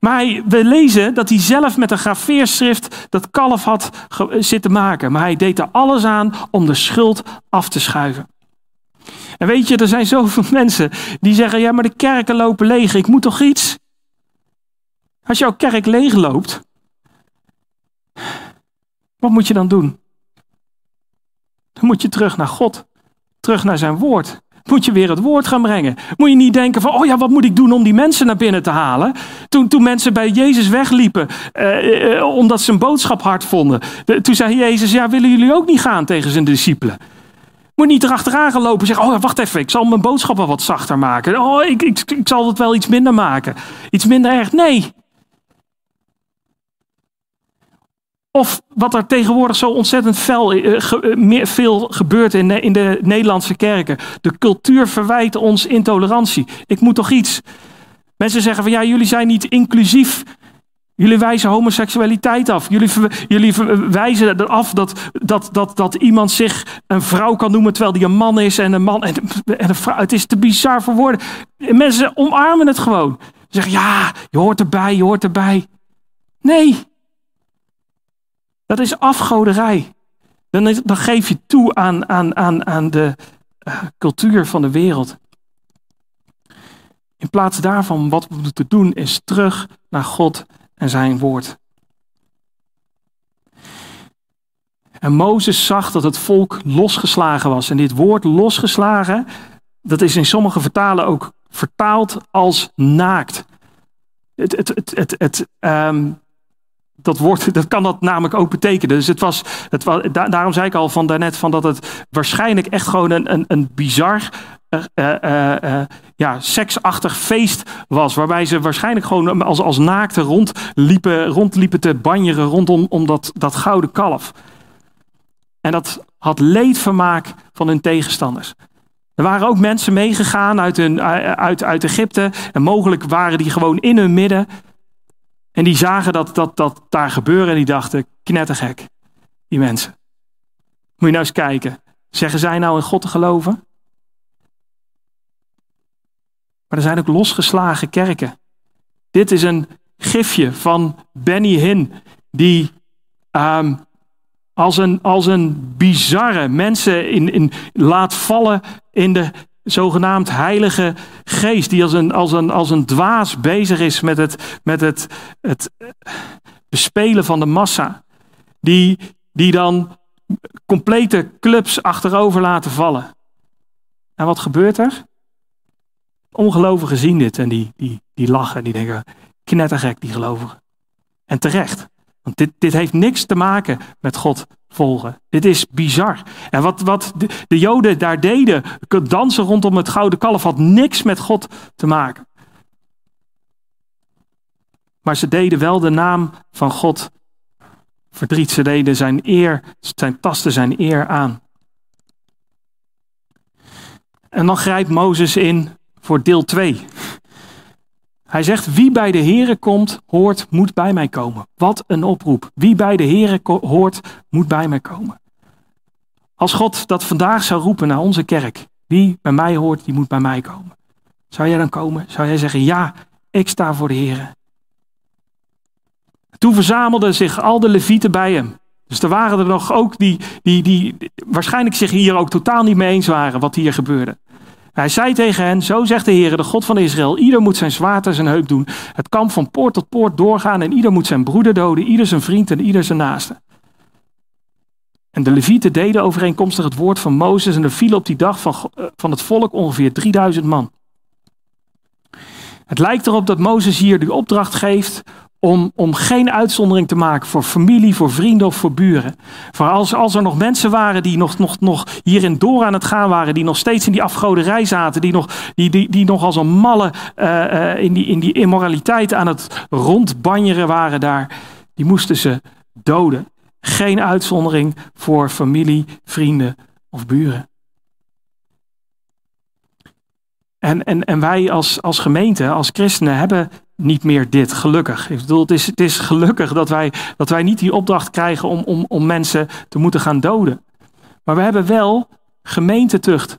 maar we lezen dat hij zelf met een graveerschrift dat kalf had zitten maken. Maar hij deed er alles aan om de schuld af te schuiven. En weet je, er zijn zoveel mensen die zeggen: ja, maar de kerken lopen leeg. Ik moet toch iets? Als jouw kerk leeg loopt, wat moet je dan doen? Dan moet je terug naar God, terug naar zijn woord moet je weer het woord gaan brengen. Moet je niet denken van, oh ja, wat moet ik doen om die mensen naar binnen te halen? Toen, toen mensen bij Jezus wegliepen, eh, eh, omdat ze een boodschap hard vonden. toen zei Jezus, ja, willen jullie ook niet gaan tegen zijn discipelen? Moet niet erachteraan gaan lopen en zeggen, oh wacht even, ik zal mijn boodschappen wat zachter maken. Oh, ik, ik, ik zal het wel iets minder maken. Iets minder erg. Nee. Of wat er tegenwoordig zo ontzettend fel, uh, veel gebeurt in de, in de Nederlandse kerken. De cultuur verwijt ons intolerantie. Ik moet toch iets. Mensen zeggen van ja, jullie zijn niet inclusief. Jullie wijzen homoseksualiteit af. Jullie, jullie wijzen af dat, dat, dat, dat iemand zich een vrouw kan noemen terwijl die een man is en een man en, en een vrouw. Het is te bizar voor woorden. Mensen omarmen het gewoon. Ze zeggen ja, je hoort erbij, je hoort erbij. Nee, dat is afgoderij. Dan, dan geef je toe aan, aan, aan, aan de uh, cultuur van de wereld. In plaats daarvan, wat we moeten doen, is terug naar God en zijn woord. En Mozes zag dat het volk losgeslagen was. En dit woord losgeslagen, dat is in sommige vertalen ook vertaald als naakt. Het, het, het, het, um, dat, woord, dat kan dat namelijk ook betekenen. Dus het was, het was, daarom zei ik al van daarnet van dat het waarschijnlijk echt gewoon een, een, een bizar uh, uh, ja, seksachtig feest was. Waarbij ze waarschijnlijk gewoon als, als naakte rondliepen, rondliepen te banjeren rondom om dat, gouden kalf. En dat had leedvermaak van hun tegenstanders. Er waren ook mensen meegegaan uit, uit, uit Egypte. En mogelijk waren die gewoon in hun midden. En die zagen dat, dat, dat daar gebeuren en die dachten, knettergek, die mensen. Moet je nou eens kijken. Zeggen zij nou in God te geloven? Maar er zijn ook losgeslagen kerken. Dit is een gifje van Benny Hinn, die um, als, een, als een bizarre mensen in, in, laat vallen in de zogenaamd heilige geest, die als een, als een, als een dwaas bezig is met het, met het, het bespelen van de massa. Die, die dan complete clubs achterover laten vallen. En wat gebeurt er? Ongelovigen zien dit en die, die, die lachen. Die denken, knettergek die gelovigen. En terecht. Want dit, dit heeft niks te maken met God volgen. Dit is bizar. En wat, wat de, de Joden daar deden, dansen rondom het gouden kalf, had niks met God te maken. Maar ze deden wel de naam van God verdriet. Ze deden zijn eer, zijn tasten zijn eer aan. En dan grijpt Mozes in voor deel 2. Hij zegt, wie bij de Here komt, hoort, moet bij mij komen. Wat een oproep. Wie bij de Here hoort, moet bij mij komen. Als God dat vandaag zou roepen naar onze kerk, wie bij mij hoort, die moet bij mij komen. Zou jij dan komen? Zou jij zeggen, ja, ik sta voor de Here. Toen verzamelden zich al de levieten bij hem. Dus er waren er nog ook die, die, die waarschijnlijk zich hier ook totaal niet mee eens waren wat hier gebeurde. Hij zei tegen hen, zo zegt de Heer, de God van Israël, ieder moet zijn zwaard en zijn heup doen. Het kan van poort tot poort doorgaan en ieder moet zijn broeder doden, ieder zijn vriend en ieder zijn naaste. En de levieten deden overeenkomstig het woord van Mozes en er vielen op die dag van, eh, van het volk ongeveer 3000 man. Het lijkt erop dat Mozes hier de opdracht geeft om, om geen uitzondering te maken voor familie, voor vrienden of voor buren. Voor als, als er nog mensen waren die nog, nog, nog hierin door aan het gaan waren, die nog steeds in die afgoderij zaten, die nog, die, die, die nog als een malle uh, in, die, in die immoraliteit aan het rondbanjeren waren daar, die moesten ze doden. Geen uitzondering voor familie, vrienden of buren. En, en, en wij als, als gemeente, als christenen, hebben niet meer dit, gelukkig. Ik bedoel, het is, het is gelukkig dat wij, dat wij niet die opdracht krijgen om, om, om mensen te moeten gaan doden. Maar we hebben wel gemeentetucht.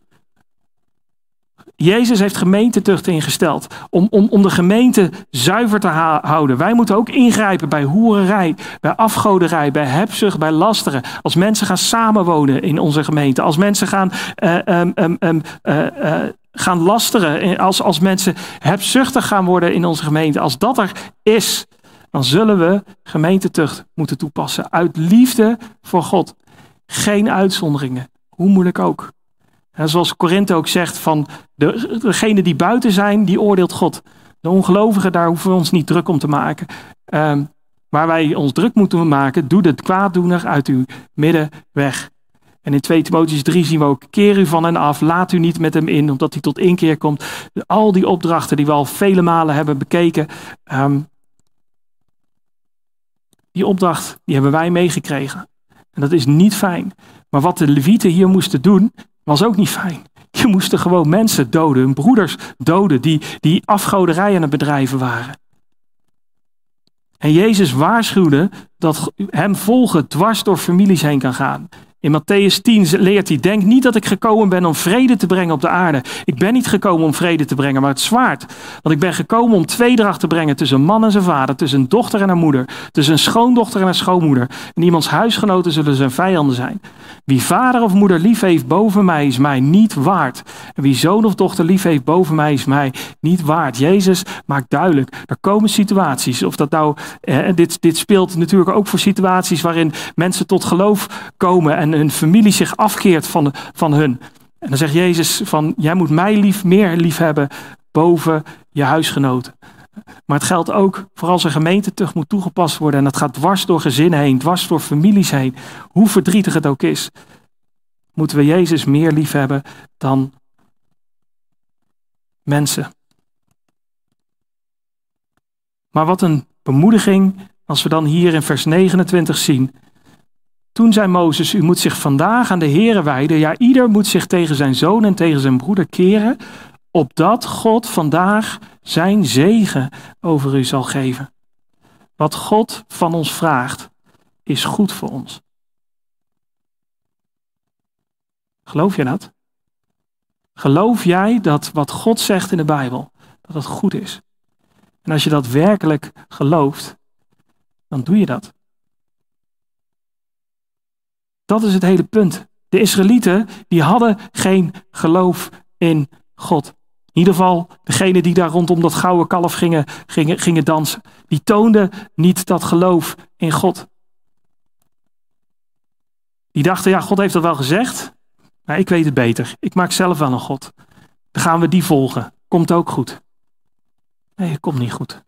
Jezus heeft gemeentetucht ingesteld om, om, om de gemeente zuiver te houden. Wij moeten ook ingrijpen bij hoererij, bij afgoderij, bij hebzucht, bij lasteren. Als mensen gaan samenwonen in onze gemeente, als mensen gaan uh, gaan lasteren, als, als mensen hebzuchtig gaan worden in onze gemeente, als dat er is, dan zullen we gemeentetucht moeten toepassen. Uit liefde voor God. Geen uitzonderingen, hoe moeilijk ook. En zoals Korinthe ook zegt, van de, degene die buiten zijn, die oordeelt God. De ongelovigen, daar hoeven we ons niet druk om te maken. Um, waar wij ons druk moeten maken, doe de kwaaddoener uit uw midden weg. En in 2 Timotheus 3 zien we ook, keer u van hen af, laat u niet met hem in, omdat hij tot inkeer komt. Al die opdrachten die we al vele malen hebben bekeken. Um, Die opdracht die hebben wij meegekregen. En dat is niet fijn. Maar wat de Levieten hier moesten doen, was ook niet fijn. Je moesten gewoon mensen doden, hun broeders doden, die, die afgoderij aan het bedrijven waren. En Jezus waarschuwde dat hem volgen dwars door families heen kan gaan. In Matthäus 10 leert hij: Denk niet dat ik gekomen ben om vrede te brengen op de aarde. Ik ben niet gekomen om vrede te brengen, maar het zwaard. Want ik ben gekomen om tweedracht te brengen tussen een man en zijn vader, tussen een dochter en haar moeder, tussen een schoondochter en een schoonmoeder. En iemands huisgenoten zullen zijn vijanden zijn. Wie vader of moeder lief heeft boven mij, is mij niet waard. En wie zoon of dochter lief heeft boven mij, is mij niet waard. Jezus maakt duidelijk: er komen situaties, of dat nou, eh, dit, dit speelt natuurlijk ook voor situaties waarin mensen tot geloof komen en hun familie zich afkeert van, van hun. En dan zegt Jezus van, jij moet mij lief, meer lief hebben boven je huisgenoten. Maar het geldt ook voor als een gemeentetucht moet toegepast worden. En dat gaat dwars door gezinnen heen, dwars door families heen. Hoe verdrietig het ook is. Moeten we Jezus meer lief hebben dan mensen. Maar wat een bemoediging als we dan hier in vers 29 zien toen zei Mozes, u moet zich vandaag aan de Here wijden. Ja, ieder moet zich tegen zijn zoon en tegen zijn broeder keren, opdat God vandaag zijn zegen over u zal geven. Wat God van ons vraagt, is goed voor ons. Geloof je dat? Geloof jij dat wat God zegt in de Bijbel, dat het goed is? En als je dat werkelijk gelooft, dan doe je dat. Dat is het hele punt. De Israëlieten, die hadden geen geloof in God. In ieder geval, degene die daar rondom dat gouden kalf gingen, gingen, gingen dansen, die toonden niet dat geloof in God. Die dachten, ja, God heeft dat wel gezegd, maar ik weet het beter. Ik maak zelf wel een God. Dan gaan we die volgen. Komt ook goed. Nee, het komt niet goed.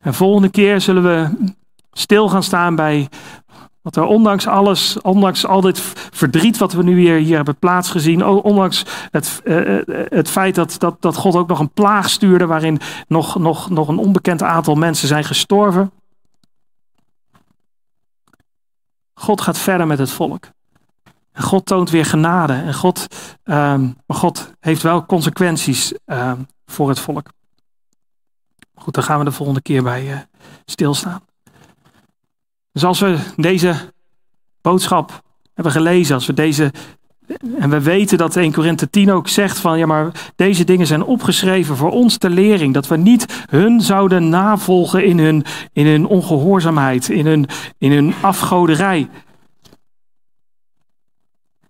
En volgende keer zullen we stil gaan staan bij wat er ondanks alles, ondanks al dit verdriet wat we nu hier, hier hebben plaatsgezien, ondanks het, uh, het feit dat, dat, dat God ook nog een plaag stuurde waarin nog, nog, nog een onbekend aantal mensen zijn gestorven. God gaat verder met het volk. En God toont weer genade. En God, um, maar God heeft wel consequenties um, voor het volk. Goed, daar gaan we de volgende keer bij uh, stilstaan. Dus als we deze boodschap hebben gelezen, als we deze. En we weten dat 1 Korinthe 10 ook zegt van ja, maar deze dingen zijn opgeschreven voor ons ter lering. Dat we niet hun zouden navolgen in hun, in hun ongehoorzaamheid, in hun, in hun afgoderij.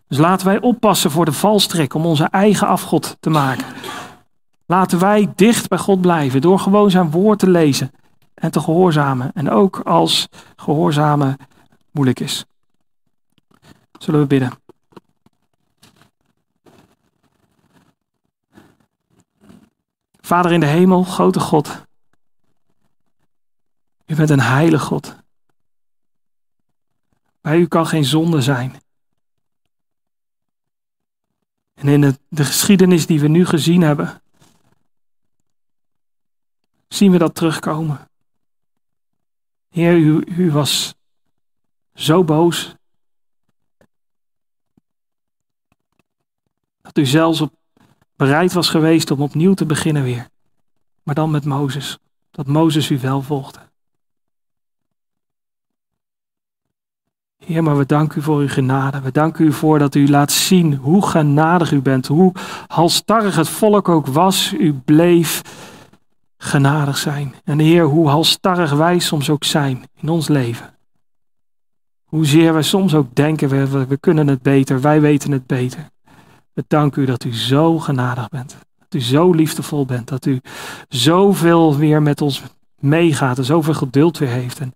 Dus laten wij oppassen voor de valstrik om onze eigen afgod te maken. Laten wij dicht bij God blijven door gewoon zijn woord te lezen en te gehoorzamen. En ook als gehoorzamen moeilijk is. Zullen we bidden. Vader in de hemel, grote God. U bent een heilige God. Bij u kan geen zonde zijn. En in de, de geschiedenis die we nu gezien hebben, zien we dat terugkomen. Heer, u, u was zo boos. Dat u zelfs op, bereid was geweest om opnieuw te beginnen weer. Maar dan met Mozes. Dat Mozes u wel volgde. Heer, maar we danken u voor uw genade. We danken u voor dat u laat zien hoe genadig u bent. Hoe halstarrig het volk ook was, u bleef genadig zijn. En Heer, hoe halstarrig wij soms ook zijn in ons leven. Hoezeer wij soms ook denken, we, we kunnen het beter, wij weten het beter. We danken u dat u zo genadig bent. Dat u zo liefdevol bent. Dat u zoveel weer met ons meegaat en zoveel geduld weer heeft. En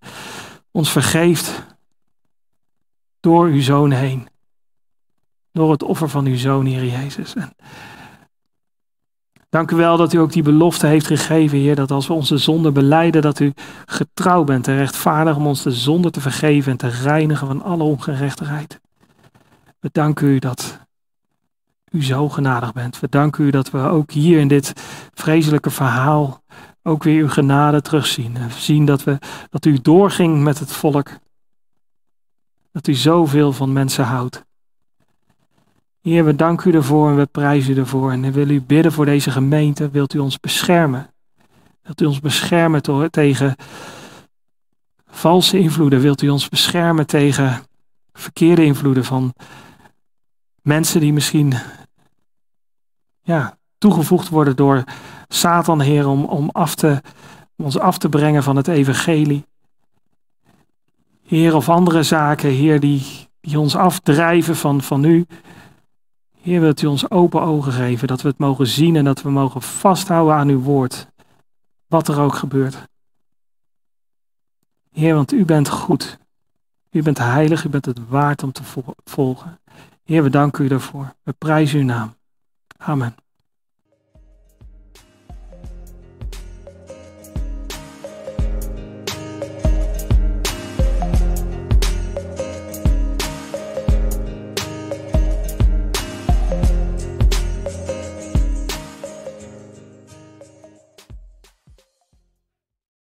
ons vergeeft door uw zoon heen. Door het offer van uw zoon, Heer Jezus. En Dank u wel dat u ook die belofte heeft gegeven, Heer, dat als we onze zonde beleiden, dat u getrouw bent en rechtvaardig om ons de zonde te vergeven en te reinigen van alle ongerechtigheid. We danken u dat u zo genadig bent. We danken u dat we ook hier in dit vreselijke verhaal ook weer uw genade terugzien. En zien dat, we, dat u doorging met het volk. Dat u zoveel van mensen houdt. Heer, we danken u ervoor en we prijzen u ervoor. En we willen u bidden voor deze gemeente. Wilt u ons beschermen? Wilt u ons beschermen tegen valse invloeden? Wilt u ons beschermen tegen verkeerde invloeden van mensen die misschien ja, toegevoegd worden door Satan, Heer, om, om, af te, ons af te brengen van het evangelie. Heer, of andere zaken, Heer, die, die ons afdrijven van, van u. Heer, wilt u ons open ogen geven, dat we het mogen zien en dat we mogen vasthouden aan uw woord. Wat er ook gebeurt. Heer, want u bent goed. U bent heilig, u bent het waard om te volgen. Heer, we danken u daarvoor. We prijzen uw naam. Amen.